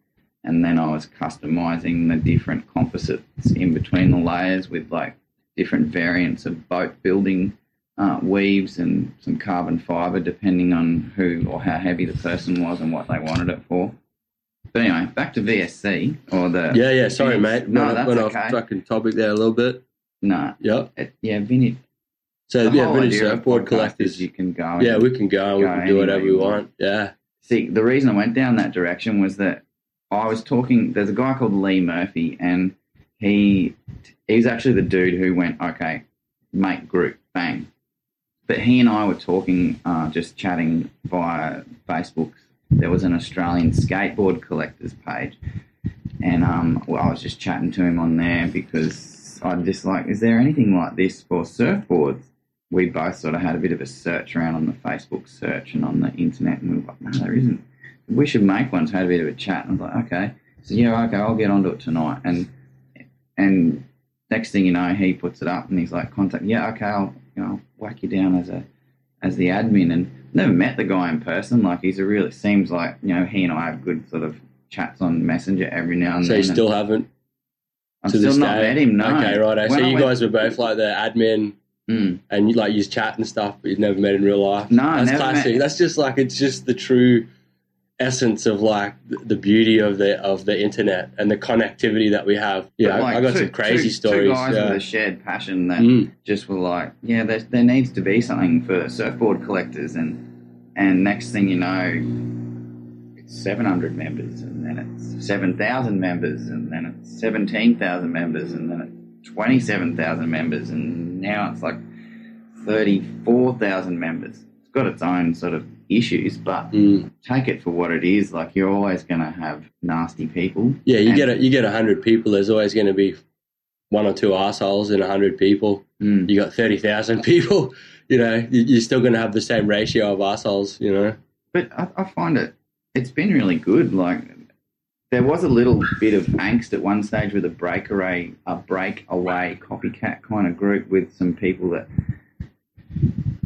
And then I was customizing the different composites in between the layers with like different variants of boat building uh, weaves and some carbon fiber, depending on who or how heavy the person was and what they wanted it for. But anyway, back to VSC or the Yeah, yeah. Sorry, mate. No, went, that's went okay. off fucking topic there a little bit. no, Yep. it, yeah, vintage. So the yeah, vintage surfboard collectors. you can go. Yeah, we can go and we can do whatever we you want. Yeah. See, the reason I went down that direction was that I was talking. There's a guy called Lee Murphy, and he he's actually the dude who went, okay, make group, bang. But he and I were talking, uh, just chatting via Facebook. There was an Australian skateboard collectors page, and um, well, I was just chatting to him on there because I'm just like, is there anything like this for surfboards? We both sort of had a bit of a search around on the Facebook search and on the internet, and we were like, no, there isn't we should make one. So I had a bit of a chat, and I was like, okay, so yeah, okay, I'll get onto it tonight. And and next thing you know, he puts it up, and he's like, contact, yeah, okay, I'll you know whack you down as a as the admin. And never met the guy in person. Like he's a really seems like you know he and I have good sort of chats on Messenger every now and So then. So you still haven't to still this not day? met him. No. Okay, right. So When I you went- guys were both like the admin Mm. and you like use chat and stuff, but you've never met in real life. No, that's never classic. met. That's just like it's just the true essence of like the- beauty of the of the internet and the connectivity that we have. Yeah, I- like, I got two- some crazy two, stories. Two guys yeah. with a shared passion that Mm. just were like, yeah, there, there needs to be something for surfboard collectors, and and next thing you know, it's seven hundred members, and then it's seven thousand members, and then it's seventeen thousand members, and then it's twenty seven thousand members, and now it's like thirty four thousand members. It's got its own sort of issues, but Mm. take it for what it is. Like you're always going to have nasty people. Yeah, you And- get a, you get a hundred people. There's always going to be one or two assholes in a hundred people. Mm. You got thirty thousand people. You know, you- you're still going to have the same ratio of assholes. You know. But I, I find it, it's been really good. Like, there was a little bit of angst at one stage with a breakaway, a breakaway copycat kind of group with some people that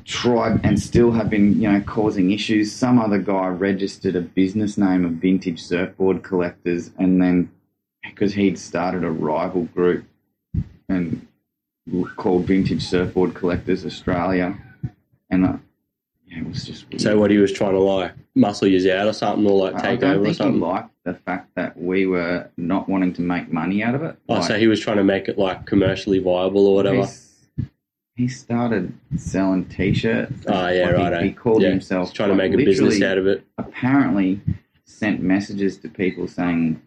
tried and still have been, you know, causing issues. Some other guy registered a business name of Vintage Surfboard Collectors, and then because he'd started a rival group and called Vintage Surfboard Collectors Australia, and uh, yeah, it was just weird. So what he was trying to like muscle you out or something, or like take over or something. liked the fact that we were not wanting to make money out of it. Oh, Like, so he was trying to make it like commercially viable or whatever. He started selling T-shirts. Oh yeah, Like, he- right. He, called yeah. himself He's trying to make a business out of it. Apparently, sent messages to people saying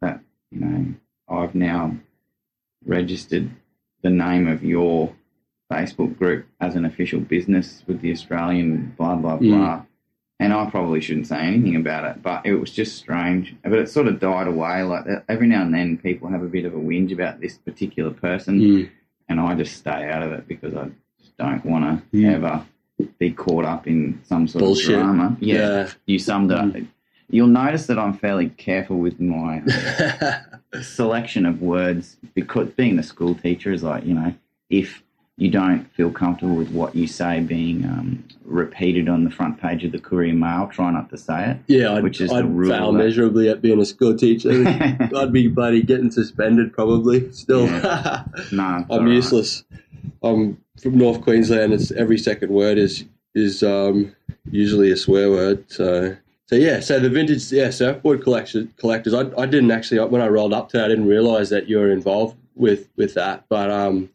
that you know I've now registered the name of your Facebook group as an official business with the Australian blah blah Mm. blah. And I probably shouldn't say anything about it, but it was just strange. But it sort of died away. Like every now and then, people have a bit of a whinge about this particular person, Mm. And I just stay out of it because I just don't want to Mm. ever be caught up in some sort Bullshit. of drama. Yeah, Yeah. you summed it up. You'll notice that I'm fairly careful with my selection of words because being the school teacher is like, you know, if you don't feel comfortable with what you say being um, repeated on the front page of the Courier Mail, try not to say it. yeah, I'd, Which is the I'd rule fail that- miserably at being a school teacher. I'd be bloody getting suspended probably. Still, no, I'm right. useless. I'm from North Queensland. It's every second word is is um, usually a swear word. So so yeah. So the vintage yeah surfboard collection collectors. I, I didn't actually when I rolled up to I didn't realize that you were involved with with that. But um,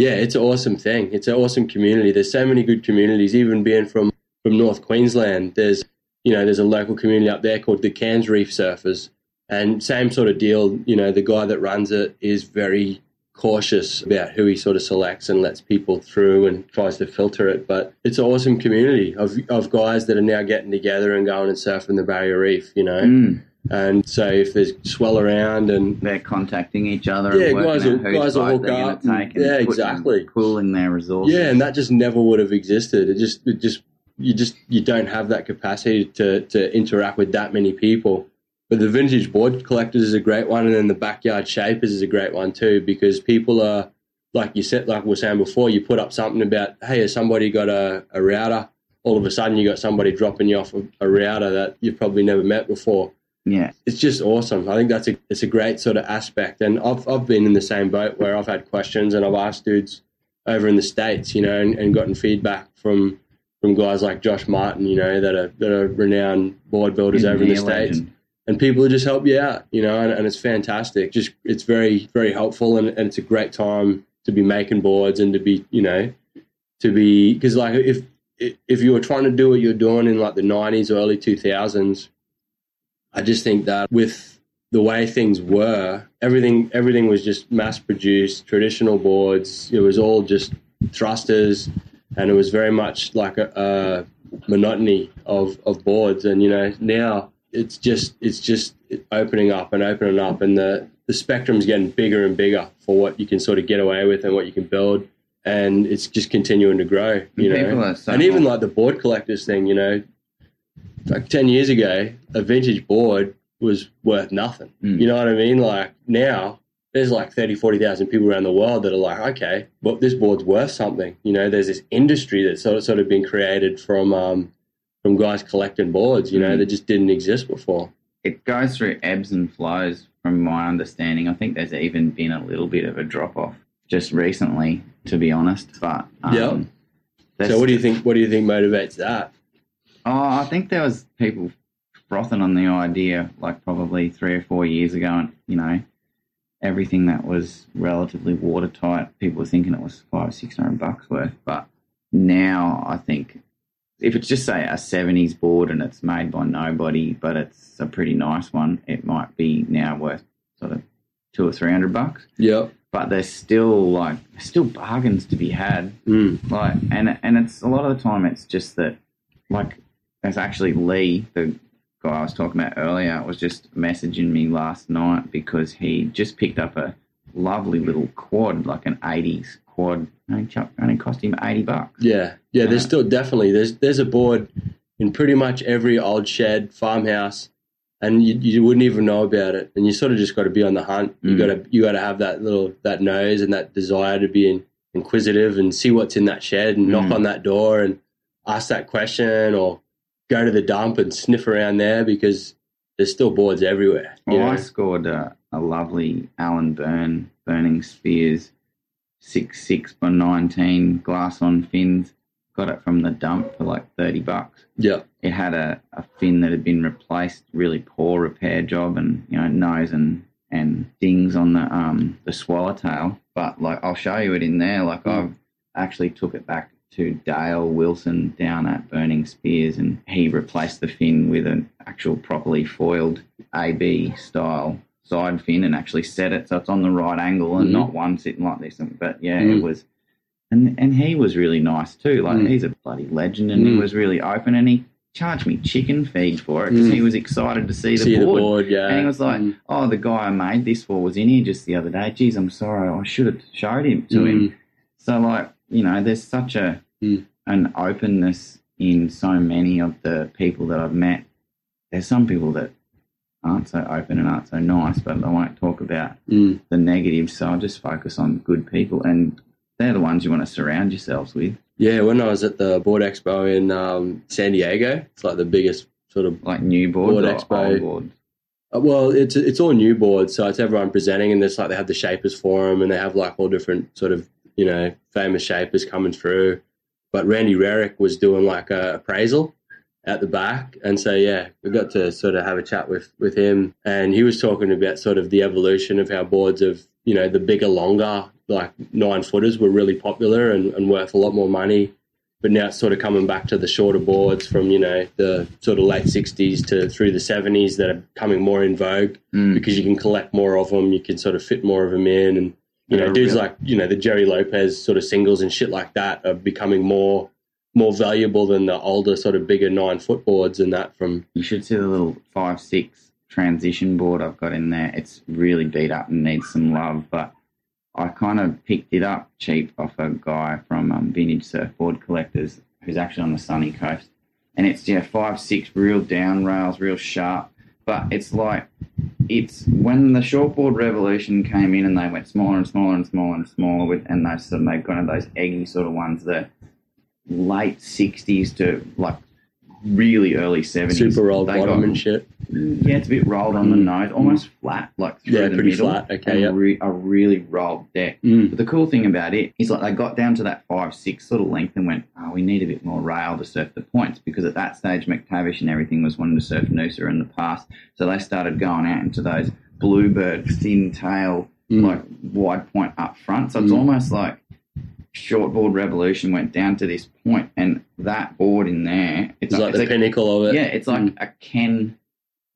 yeah, it's an awesome thing. It's an awesome community. There's so many good communities. Even being from from North Queensland, there's you know there's a local community up there called the Cairns Reef Surfers, and same sort of deal. You know, the guy that runs it is very cautious about who he sort of selects and lets people through and tries to filter it. But it's an awesome community of, of guys that are now getting together and going and surfing the barrier reef, you know. Mm. And so if there's swell around and They're contacting each other. Yeah, guys will- guys will hook up and- yeah, exactly. pooling their resources. yeah, and that just never would have existed. It just it just you just you don't have that capacity to to interact with that many people. But the vintage board collectors is a great one, and then the backyard shapers is a great one too because people are like you said, like we were saying before, you put up something about hey, has somebody got a, a router? All of a sudden, you got somebody dropping you off a, a router that you've probably never met before yeah, it's just awesome. I think that's a it's a great sort of aspect, and I've I've been in the same boat where I've had questions and I've asked dudes over in the states, you know, and, and gotten feedback from from guys like Josh Martin, you know, that are that are renowned board builders over in the states, legend. and people just help you out, you know, and, and it's fantastic. Just it's very very helpful, and, and it's a great time to be making boards and to be you know to be because like if if you were trying to do what you're doing in like the 90s or early 2000s I just think that with the way things were, everything everything was just mass produced, traditional boards. It was all just thrusters, and it was very much like a, a monotony of, of boards. And you know now it's just it's just opening up and opening up, and the the spectrum's getting bigger and bigger for what you can sort of get away with and what you can build. And it's just continuing to grow, you People know. so and even like the board collectors thing, you know, like 10 years ago, a vintage board was worth nothing. Mm. You know what I mean? Like now, there's like 30, 40,000 people around the world that are like, okay, well, this board's worth something. You know, there's this industry that's sort of, sort of been created from, um, from guys collecting boards, you know, Mm. that just didn't exist before. it goes through ebbs and flows from my understanding. I think there's even been a little bit of a drop off just recently, to be honest. But um, Yeah. So what do you think, what do you think motivates that? Oh, I think there was people frothing on the idea like probably three or four years ago, and you know, everything that was relatively watertight, people were thinking it was five, six hundred bucks worth. But now I think if it's just say a seventies board and it's made by nobody, but it's a pretty nice one, it might be now worth sort of two or three hundred bucks. Yep. But there's still like still bargains to be had Mm. like and and it's a lot of the time it's just that like it's actually lee the guy i was talking about earlier was just messaging me last night because he just picked up a lovely little quad like an 80s quad only, only cost him 80 bucks Yeah, yeah. There's Yeah. still definitely there's there's a board in pretty much every old shed farmhouse, and you, you wouldn't even know about it. And you sort of just got to be on the hunt. You Mm. got to you got to have that little that nose and that desire to be in, inquisitive and see what's in that shed and knock Mm. on that door and ask that question or go to the dump and sniff around there because there's still boards everywhere. Well, know? i scored a, a lovely alan Byrne Byrning Spears six six by 19 glass on fins got it from the dump for like 30 bucks yeah, it had a, a fin that had been replaced, really poor repair job, and you know nose and and dings on the um the swallowtail. But like I'll show you it in there. Like Mm. I've actually took it back to Dale Wilson down at Byrning Spears, and he replaced the fin with an actual properly foiled AB style side fin, and actually set it so it's on the right angle and Mhm. not one sitting like this. But yeah, Mm. it was. And, and he was really nice too. Like Mm. he's a bloody legend, and he Mm. was really open. And he charged me chicken feed for it because Mm. he was excited to see the see board. the board. Yeah, And he was like, Mm. "Oh, the guy I made this for was in here just the other day. Geez, I'm sorry. I should have showed him to him." Mm. So, like, you know, there's such a Mm. an openness in so many of the people that I've met. There's some people that aren't so open and aren't so nice, but I won't talk about Mm. the negatives. So I'll just focus on good people, and they're the ones you want to surround yourselves with. Yeah, when I was at the board expo in um, San Diego, it's like the biggest sort of Like new Board or Expo. old boards. Uh, Well, it's it's all new boards, so it's everyone presenting, and there's like they have the shapers forum, and they have like all different sort of you know famous shapers coming through. But Randy Rarick was doing like a appraisal at the back, and so yeah, we got to sort of have a chat with with him, and he was talking about sort of the evolution of how boards of you know the bigger, longer like nine footers were really popular and, and worth a lot more money. But now it's sort of coming back to the shorter boards from you know the sort of late '60s to through the '70s that are coming more in vogue Mm. because you can collect more of them, you can sort of fit more of them in, and You know, dudes real- like you know the Gerry Lopez sort of singles and shit like that are becoming more more valuable than the older sort of bigger nine foot boards and that from You should see the little five six transition board I've got in there. It's really beat up and needs some love, but I kind of picked it up cheap off a guy from um, Vintage Surfboard Collectors who's actually on the sunny coast, and it's yeah five six real down rails, real sharp. But it's like it's when the shortboard revolution came in and they went smaller and smaller and smaller and smaller with and they sort of they've got those eggy sort of ones that late sixties to like really early seventies. super rolled They bottom got- and shit. yeah, it's a bit rolled on the Mm. nose, almost flat, like through Yeah, the pretty middle, flat, okay, re- a really rolled deck. Mm. But the cool thing about it is like they got down to that five six sort of length and went, oh, we need a bit more rail to surf the points because at that stage McTavish and everything was wanting to surf Noosa in the past, so they started going out into those bluebird thin tail Mm. like wide point up front. So it's Mm. almost like shortboard revolution went down to this point, and that board in there, it's, It's like it's the pinnacle of it. yeah, it's like Mm. a Ken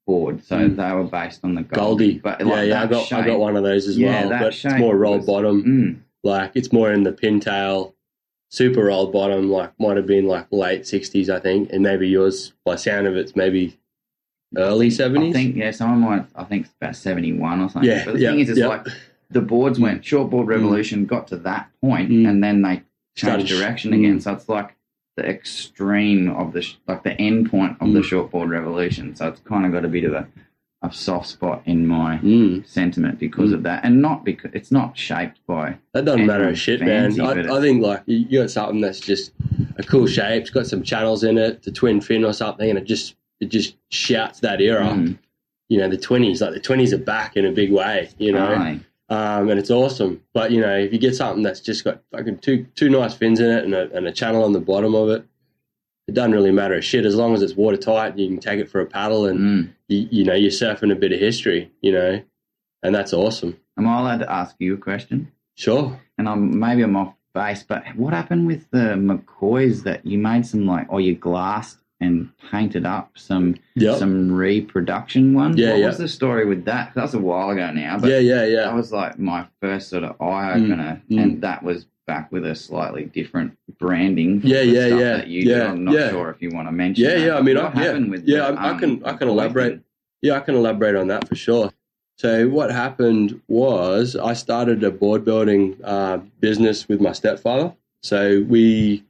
board. So Mm. they were based on the Goldie. Goldie. But yeah, like yeah, I got I got one of those as Yeah, well. that But it's more rolled was- bottom. Mm, Like it's more in the pintail, super rolled bottom. Like might have been like late sixties, I think, and maybe yours, by sound of it's maybe early I seventies. think yeah, someone might. I think it's about seventy one or something. Yeah, but the yeah, thing is, it's yeah. like the boards went shortboard revolution, got to that point, Mm. and then they changed direction mm. again. So it's like the extreme of the sh- like the end point of the Mm. shortboard revolution. So it's kind of got a bit of a, a soft spot in my Mm. sentiment because Mm. of that, and not because it's not shaped by That doesn't matter a shit, fancy, man. I, I think like you you got something that's just a cool shape. It's got some channels in it, the twin fin or something, and it just it just shouts that era. Mm. You know, the twenties, like the twenties are back in a big way. You know, Aye. Um, and it's awesome. But you know, if you get something that's just got fucking two two nice fins in it and a, and a channel on the bottom of it, it doesn't really matter a shit as long as it's watertight. You can take it for a paddle, and Mm. you, you know you're surfing a bit of history. You know, and that's awesome. Am I allowed to ask you a question? Sure. And I'm maybe I'm off base, but what happened with the McCoys that you made some like, or you glassed and painted up some Yep. some reproduction ones? Yeah, what yeah. was the story with that? That was a while ago now, but yeah, yeah, that was like my first sort of eye opener, Mm, mm. and that was back with a slightly different branding. Yeah, yeah, yeah, That you do. yeah, I'm not yeah. sure if you want to mention. Yeah, that, yeah, I mean, what I- yeah, happened with yeah, the, I- I um, can- I can elaborate. thing? Yeah, I can elaborate on that for sure. So what happened was I started a board building uh, business with my stepfather. So we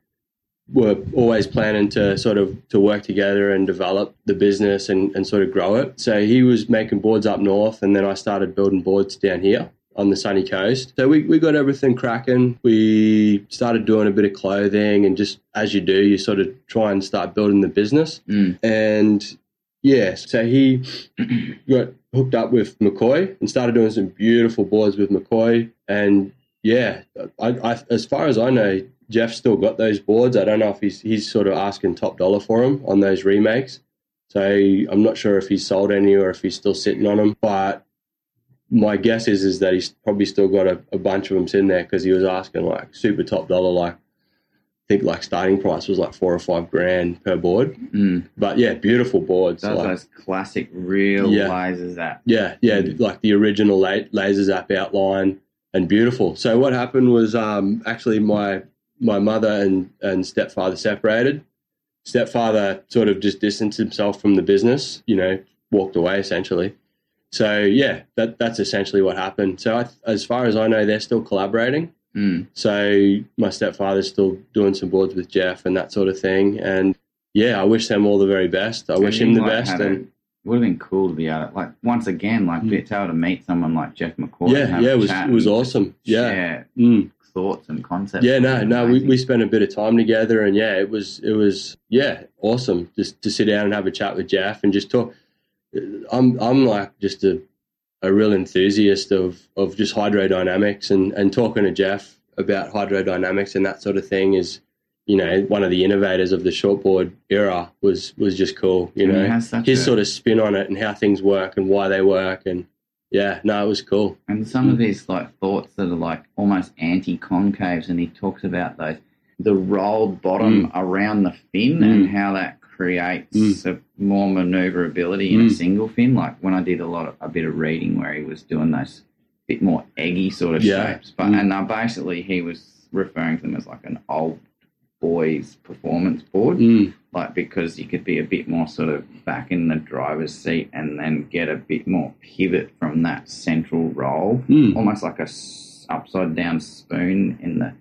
were always planning to sort of to work together and develop the business and, and sort of grow it. So he was making boards up north, and then I started building boards down here on the sunny coast. So we, we got everything cracking. We started doing a bit of clothing, and just as you do, you sort of try and start building the business. Mm. And yeah, so he got hooked up with McCoy and started doing some beautiful boards with McCoy. And yeah, I, I, as far as I know, Geoff still got those boards. I don't know if he's he's sort of asking top dollar for them on those remakes. So I'm not sure if he's sold any or if he's still sitting on them. But my guess is is that he's probably still got a, a bunch of them sitting there because he was asking like super top dollar. Like I think like starting price was like four or five grand per board. Mm. But yeah, beautiful boards. Those, like- those classic real Yeah. lasers that yeah, yeah, Mm. like the original la- Laser Zap outline and beautiful. So what happened was um, actually my my mother and, and stepfather separated. Stepfather sort of just distanced himself from the business, you know, walked away essentially. So yeah, that that's essentially what happened. So I, as far as I know, they're still collaborating. Mm. So my stepfather's still doing some boards with Geoff and that sort of thing. And yeah, I wish them all the very best. I wish him the best. And would have been cool to be able like, once again, like, Mm. be able to meet someone like Geoff McCoy. yeah, yeah, it was it was awesome. Yeah. Mm. Thoughts and concepts. Yeah, no, no, we, we spent a bit of time together, and yeah, it was it was yeah awesome just to sit down and have a chat with Geoff and just talk. I'm I'm like just a a real enthusiast of of just hydrodynamics and and talking to Geoff about hydrodynamics and that sort of thing is you know one of the innovators of the shortboard era was was just cool. You know his a- sort of spin on it and how things work and why they work and yeah, no, it was cool. And some of Mm. these like thoughts that are like almost anti-concaves, and he talks about those the rolled bottom around the fin Mm. and how that creates Mm. a more maneuverability in a Mm. single fin. Like when I did a lot of a bit of reading where he was doing those bit more eggy sort of Yeah. shapes. But Mm. and uh, basically he was referring to them as like an old boys performance board, Mm. Like because you could be a bit more sort of back in the driver's seat and then get a bit more pivot from that central roll, Mm. almost like a upside down spoon in the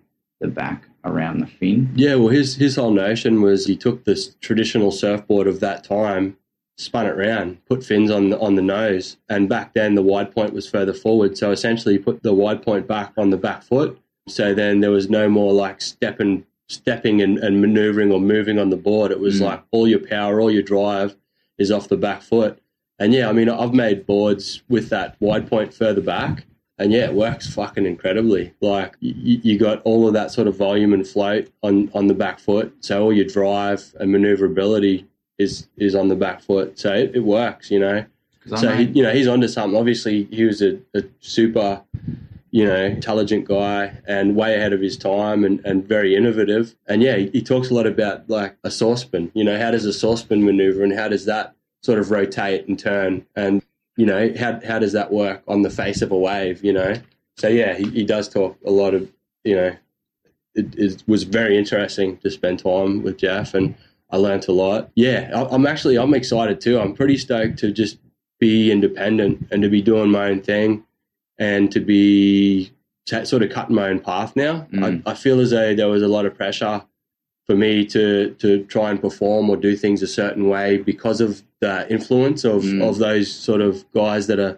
the back around the fin. Yeah, well, his his whole notion was he took this traditional surfboard of that time, spun it round, put fins on the, on the nose, and back then the wide point was further forward. So essentially, he put the wide point back on the back foot. So then there was no more like stepping, stepping and, and maneuvering or moving on the board. It was Mm. like all your power, all your drive is off the back foot. And yeah, I mean, I've made boards with that wide point further back. And yeah, it works fucking incredibly. Like you, you got all of that sort of volume and float on, on the back foot. So all your drive and maneuverability is is on the back foot. So it, it works, you know. So he, you know he's onto something. Obviously, he was a, a super, you know, intelligent guy and way ahead of his time and, and very innovative. And yeah, he, he talks a lot about like a saucepan. You know, how does a saucepan maneuver and how does that sort of rotate and turn and you know how how does that work on the face of a wave? You know. So yeah, he, he does talk a lot of you know. It, it was very interesting to spend time with Geoff and. I learned a lot. Yeah, I- I'm actually I'm excited too. I'm pretty stoked to just be independent and to be doing my own thing and to be t- sort of cutting my own path now. Mm. I, I feel as though there was a lot of pressure for me to to try and perform or do things a certain way because of the influence of, Mm. of those sort of guys that are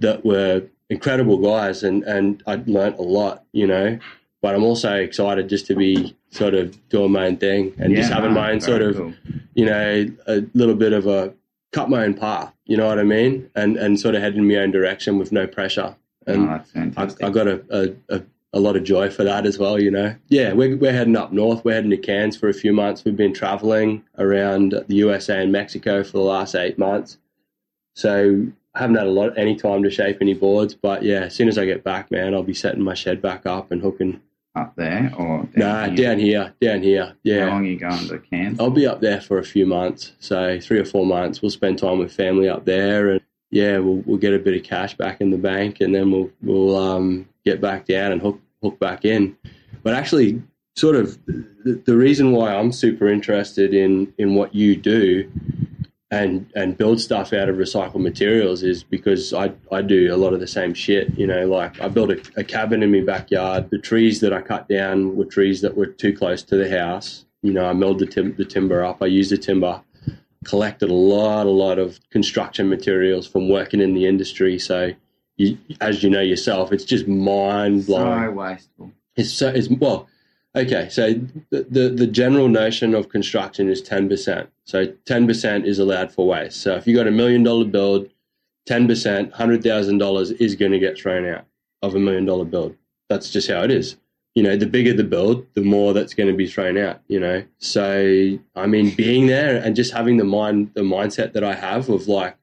that were incredible guys and and I learnt a lot, you know. But I'm also excited just to be sort of doing my own thing and Yeah, just having no, my own sort of cool. you know, a little bit of a cut my own path. You know what I mean? And and sort of head in my own direction with no pressure. And oh, I. I got a, a, a, a lot of joy for that as well. You know, yeah, we're we're heading up north. We're heading to Cairns for a few months. We've been traveling around the USA and Mexico for the last eight months. So I haven't had a lot any time to shape any boards. But yeah, as soon as I get back, man, I'll be setting my shed back up and hooking. Up there or down Nah, here? down here, down here. Yeah. How long are you going to Cairns? I'll be up there for a few months, so three or four months. We'll spend time with family up there, and yeah, we'll we'll get a bit of cash back in the bank, and then we'll we'll um, get back down and hook hook back in. But actually, sort of the, the reason why I'm super interested in in what you do and and build stuff out of recycled materials is because I I do a lot of the same shit. You know, like I built a, a cabin in my backyard. The trees that I cut down were trees that were too close to the house. You know, I milled the, tim- the timber up. I used the timber. Collected a lot, a lot of construction materials from working in the industry. So, you, as you know yourself, it's just mind blowing So wasteful. it's so it's well okay so the, the the general notion of construction is 10% so 10% is allowed for waste. So if you got a million dollar build 10% $100000 is going to get thrown out of a million dollar build. That's just how it is. You know the bigger the build the more that's going to be thrown out you know? So i mean being there and just having the mind the mindset that i have of like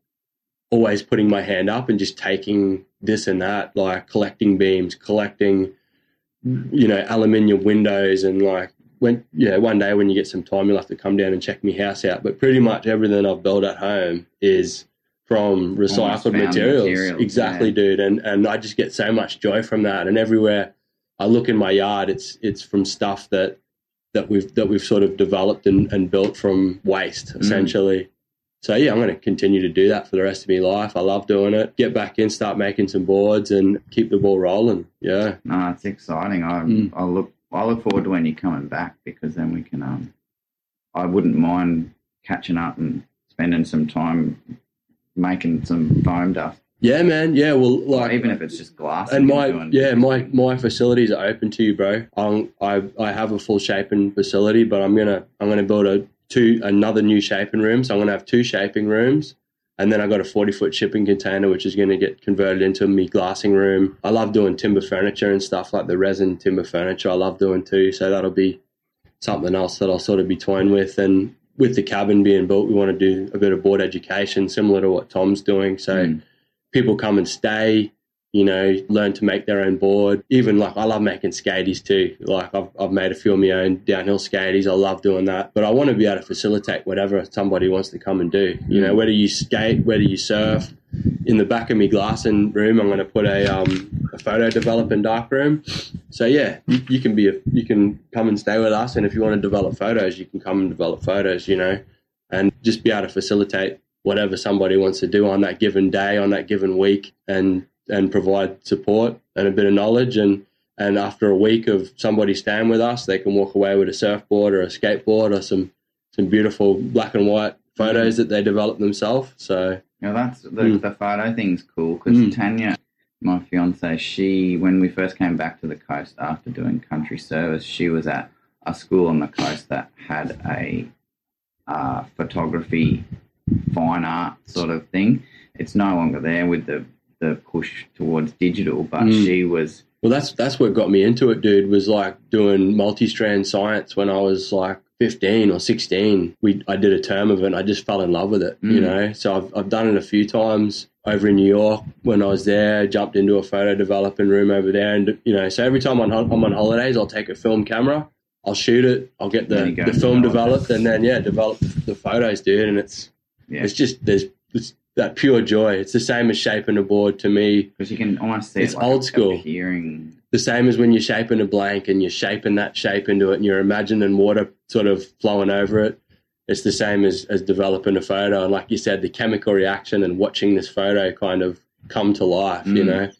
always putting my hand up and just taking this and that like collecting beams collecting you know, aluminium windows and like when yeah, one day when you get some time you'll have to come down and check my house out. But pretty much everything I've built at home is from recycled materials. materials, exactly, yeah. dude. And and I just get so much joy from that. And everywhere I look in my yard it's it's from stuff that that we've that we've sort of developed and, and built from waste essentially. So yeah, I'm going to continue to do that for the rest of my life. I love doing it. Get back in, start making some boards, and keep the ball rolling. Yeah. No, it's exciting. I Mm. I look I look forward to when you're coming back because then we can um I wouldn't mind catching up and spending some time making some foam dust. Yeah, man. Yeah, well, like even if it's just glass. and my yeah, my my facilities are open to you, bro. I'm, I I have a full shaping facility, but I'm gonna I'm gonna build a two another new shaping room. So I'm gonna have two shaping rooms, and then I got a 40 foot shipping container, which is gonna get converted into me glassing room. I love doing timber furniture and stuff like the resin timber furniture. I love doing too. So that'll be something else that I'll sort of be toying with and. With the cabin being built, we want to do a bit of board education, similar to what Tom's doing. So, Mm. people come and stay you know learn to make their own board even like i love making skaties too like i've, I've made a few of my own downhill skaties i love doing that but i want to be able to facilitate whatever somebody wants to come and do you know Mm. whether you skate whether you surf in the back of my glassing room, I'm going to put a, um, a photo developing dark room. So yeah, you, you can be a, you can come and stay with us, and if you want to develop photos, you can come and develop photos. You know, and just be able to facilitate whatever somebody wants to do on that given day, on that given week, and and provide support and a bit of knowledge and and after a week of somebody staying with us, they can walk away with a surfboard or a skateboard or some some beautiful black and white photos that they developed themselves. So Yeah, that's the, Mm. the photo thing's cool because Mm. Tanya, my fiance, she when we first came back to the coast after doing country service, she was at a school on the coast that had a uh, photography, fine art sort of thing. It's no longer there with the the push towards digital, but Mm. she was Well, that's that's what got me into it, dude. Was like doing multi-strand science when I was like fifteen or sixteen. We I did a term of it. and I just fell in love with it, you Mm. know. So I've I've done it a few times over in New York when I was there. Jumped into a photo developing room over there, and you know, so every time I'm on, I'm on holidays, I'll take a film camera. I'll shoot it. I'll get the, the film developed, and then yeah, develop the photos, dude. And it's yeah it's just there's it's that pure joy. It's the same as shaping a board to me because you can almost see It's it like old school. appearing. the same as when you're shaping a blank and you're shaping that shape into it and you're imagining water sort of flowing over it. It's the same as, as developing a photo. And like you said, the chemical reaction and watching this photo kind of come to life, you Mm. know.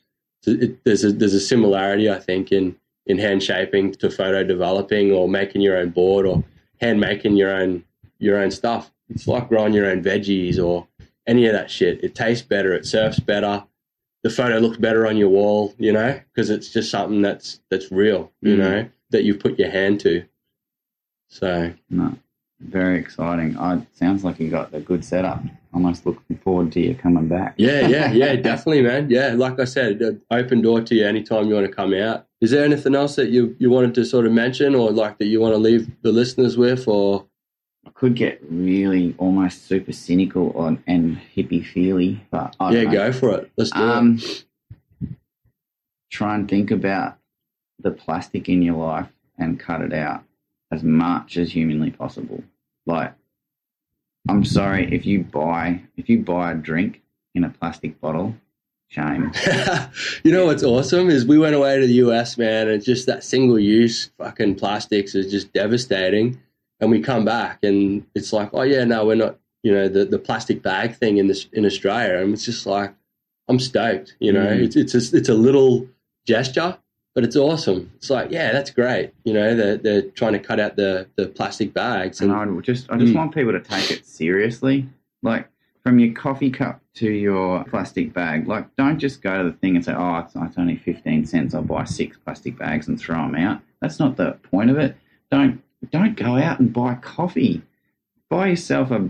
So it, there's a there's a similarity, I think, in in hand shaping to photo developing or making your own board or hand making your own your own stuff. It's like growing your own veggies or any of that shit. It tastes better, it surfs better, the photo looks better on your wall, you know, because it's just something that's that's real, you Mm. know, that you've put your hand to. So No, very exciting. I sounds like you got a good setup. Almost looking forward to you coming back. yeah, yeah, yeah, definitely, man. Yeah, like I said, open door to you anytime you want to come out. Is there anything else that you you wanted to sort of mention, or like that you want to leave the listeners with, or could get really almost super cynical on, and hippie feely, but I yeah, know. go for it. Let's do it. Um, try and think about the plastic in your life and cut it out as much as humanly possible. Like, I'm sorry if you buy if you buy a drink in a plastic bottle, shame. you know what's awesome is we went away to the US, man, and just that single use fucking plastics is just devastating. And we come back and it's like, oh yeah, no, we're not, you know, the, the plastic bag thing in this in Australia. And it's just like, I'm stoked, you know. Mhm. It's it's a, it's a little gesture, but it's awesome. It's like, yeah, that's great. You know, they're they're trying to cut out the, the plastic bags And and I just I just Mm. want people to take it seriously. Like from your coffee cup to your plastic bag. Like don't just go to the thing and say, "Oh, it's, it's only fifteen cents. I'll buy six plastic bags and throw them out." That's not the point of it. Don't don't go out and buy coffee. Buy yourself a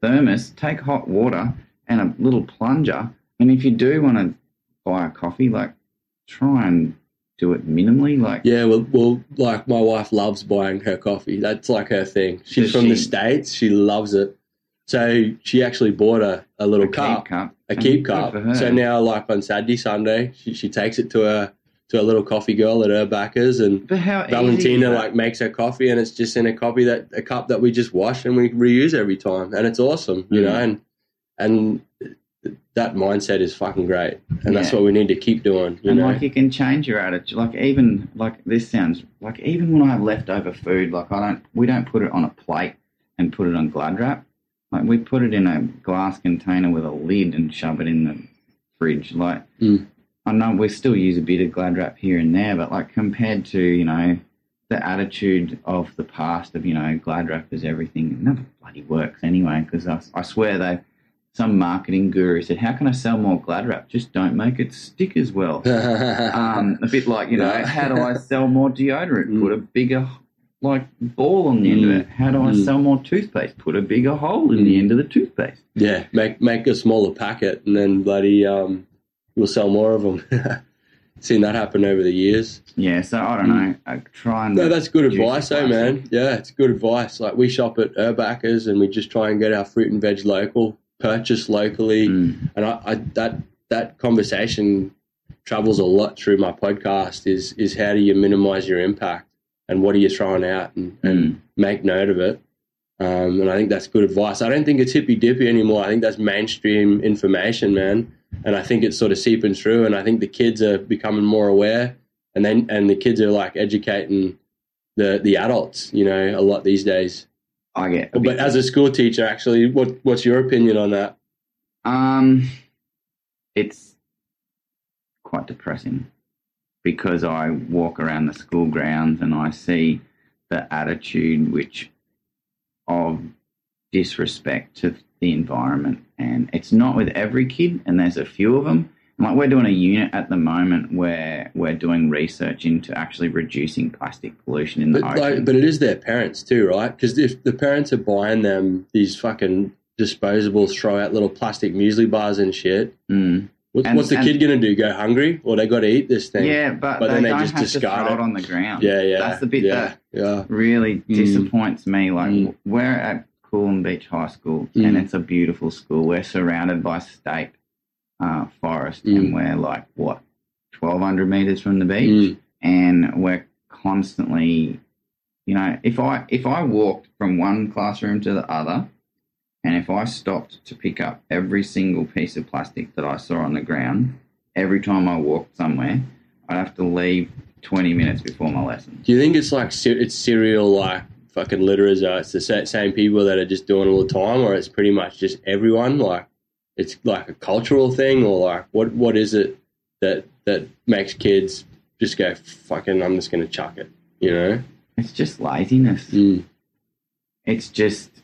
thermos. Take hot water and a little plunger. And if you do want to buy a coffee, like try and do it minimally. Like Yeah, well, well, like my wife loves buying her coffee. That's like her thing. She's from the states. She loves it. So she actually bought a, a little a cup, keep cup. a keep cup. So now, like on Saturday, Sunday, she, she takes it to her to a little coffee girl at her backers, and how Valentina like makes her coffee, and it's just in a copy that a cup that we just wash and we reuse every time, and it's awesome, you Mm. know. And and that mindset is fucking great, and that's what we need to keep doing. You and know, like you can change your attitude. Like even like this sounds like even when I have leftover food, like I don't we don't put it on a plate and put it on glad wrap. Like we put it in a glass container with a lid and shove it in the fridge. Like Mm. I know we still use a bit of glad wrap here and there, but like compared to you know the attitude of the past of you know glad wrap is everything. It never bloody works anyway because I, I swear they. Some marketing guru said, "How can I sell more glad wrap? Just don't make it stick as well." um, a bit like you know, how do I sell more deodorant? Mm. Put a bigger like ball on the end of Mm. it. How do I Mm. sell more toothpaste? Put a bigger hole in the Mm. end of the toothpaste. Yeah, make make a smaller packet, and then bloody um, we'll sell more of them. Seen that happen over the years. Yeah, so I don't know. I try and. No, that's good advice, though, man. Yeah, it's good advice. Like we shop at Urbackers, and we just try and get our fruit and veg local, purchase locally, Mm. and I, I that that conversation travels a lot through my podcast. Is is how do you minimize your impact, and what are you throwing out, and, and Mm. make note of it. Um, and I think that's good advice. I don't think it's hippy dippy anymore. I think that's mainstream information, man. And I think it's sort of seeping through. And I think the kids are becoming more aware, and then and the kids are like educating the the adults, you know, a lot these days. I get. But as a school teacher, actually, what what's your opinion on that? Um, it's quite depressing because I walk around the school grounds and I see the attitude which of disrespect to the environment, and it's not with every kid, and there's a few of them. Like we're doing a unit at the moment where we're doing research into actually reducing plastic pollution in the But ocean. like, but it is their parents too, right? Because if the parents are buying them these fucking disposables, throw out little plastic muesli bars and shit, Mm. What's, And- what's the and- kid gonna do? Go hungry? Or they got to eat this thing? Yeah, but, But they, then they don't just have to discard throw it. on the ground. yeah, yeah. That's the bit yeah, that yeah. really Mm. disappoints me. Like Mm. we're at Coolum Beach High School, Mm. and it's a beautiful school. We're surrounded by state uh, forest, Mm. and we're like what twelve hundred meters from the beach, Mm. and we're constantly, you know, if I if I walked from one classroom to the other. And if I stopped to pick up every single piece of plastic that I saw on the ground, every time I walked somewhere, I'd have to leave 20 minutes before my lesson. Do you think it's like it's serial like fucking litterers? Though? It's the same people that are just doing it all the time, or it's pretty much just everyone? Like it's like a cultural thing, or like what what is it that that makes kids just go fucking? I'm just gonna chuck it, you know? It's just laziness. Mm. It's just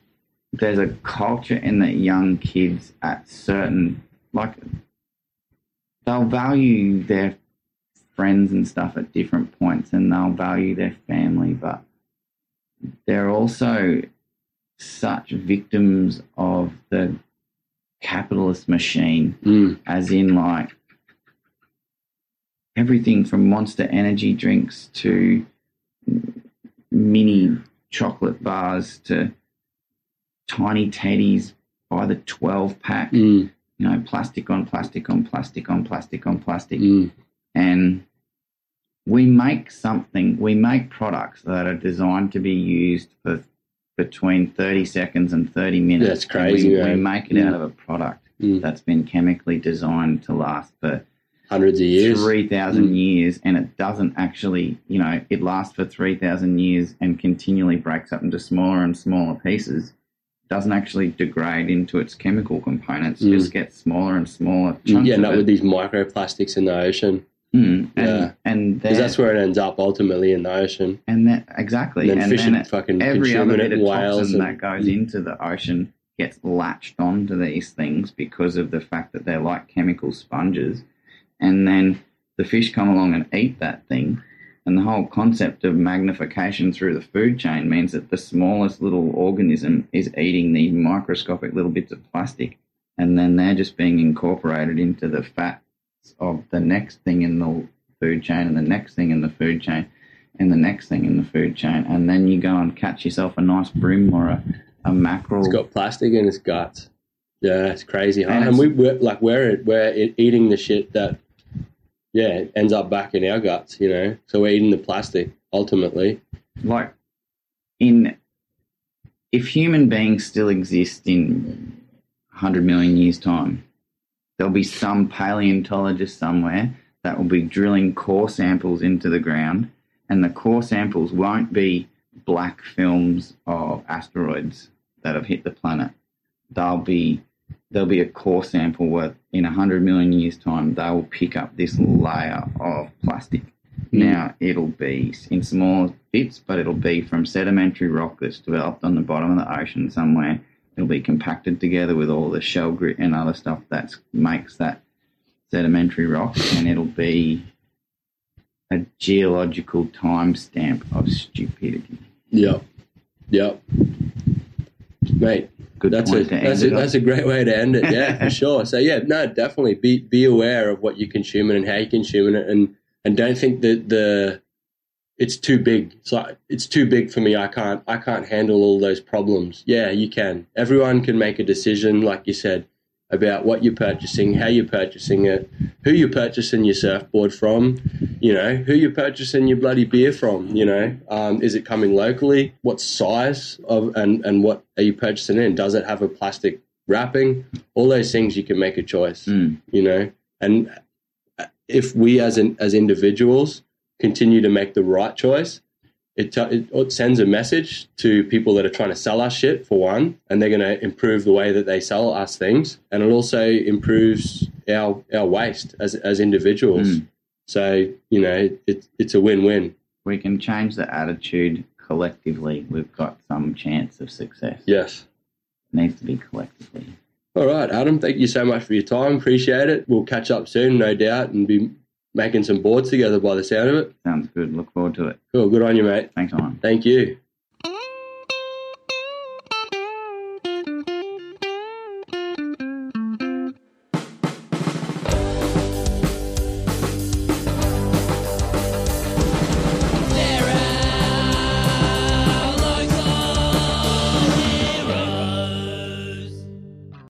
there's a culture in that young kids at certain like they'll value their friends and stuff at different points and they'll value their family, but they're also such victims of the capitalist machine Mm. as in like everything from monster energy drinks to mini chocolate bars to tiny teddies by the 12 pack Mm. you know plastic on plastic on plastic on plastic on plastic Mm. and we make something we make products that are designed to be used for between 30 seconds and 30 minutes That's crazy, we, we make it Mm. out of a product Mm. that's been chemically designed to last for Hundreds of years. 3,000 Mm. years and it doesn't actually, you know, it lasts for 3,000 years and continually breaks up into smaller and smaller pieces. Doesn't actually degrade into its chemical components, Mm. just gets smaller and smaller You chunks end of up with these microplastics in the ocean Mm, and, Yeah. and, because that's where it ends up ultimately in the ocean. and that, exactly. And then and fish then it- fucking every other bit of whales toxin and- that goes into the ocean gets latched onto these things because of the fact that they're like chemical sponges. And then the fish come along and eat that thing. And the whole concept of magnification through the food chain means that the smallest little organism is eating these microscopic little bits of plastic. And then they're just being incorporated into the fats of the next thing in the food chain and the next thing in the food chain and the next thing in the food chain, and then you go and catch yourself a nice bream or a, a mackerel. It's got plastic in its guts. Yeah, it's crazy, huh? And And, it's- we we're, like we're we're eating the shit that yeah it ends up back in our guts, you know. So we're eating the plastic ultimately. like in if human beings still exist in 100 million years time there'll be some paleontologist somewhere that will be drilling core samples into the ground and the core samples won't be black films of asteroids that have hit the planet they'll be there'll be a core sample where in 100 million years time they will pick up this layer of plastic hmm. now it'll be in small bits, but it'll be from sedimentary rock that's developed on the bottom of the ocean somewhere. It'll be compacted together with all the shell grit and other stuff that makes that sedimentary rock, and it'll be a geological timestamp of stupidity. Yep, yep, mate. Good That's a to that's it a, that's a great way to end it. Yeah, for sure. So yeah, no, definitely be be aware of what you're consuming and how you're consuming it, and and don't think that the it's too big. It's like it's too big for me. I can't I can't handle all those problems. Yeah, you can. Everyone can make a decision, like you said. About what you're purchasing, how you're purchasing it, who you're purchasing your surfboard from, you know, who you're purchasing your bloody beer from, you know, um, is it coming locally? What size of and and what are you purchasing in? Does it have a plastic wrapping? All those things you can make a choice, Mm. you know, and if we as an, as individuals continue to make the right choice, it, t- it sends a message to people that are trying to sell us shit for one, and they're going to improve the way that they sell us things, and it also improves our our waste as as individuals. Mm. So you know, it, it's a win win. We can change the attitude collectively. We've got some chance of success. Yes. It needs to be collectively. All right, Adam. Thank you so much for your time. Appreciate it. We'll catch up soon, no doubt, and be making some boards together by the sound of it. Sounds good. Look forward to it. Cool. Good on you, mate. Thanks, on. Thank you.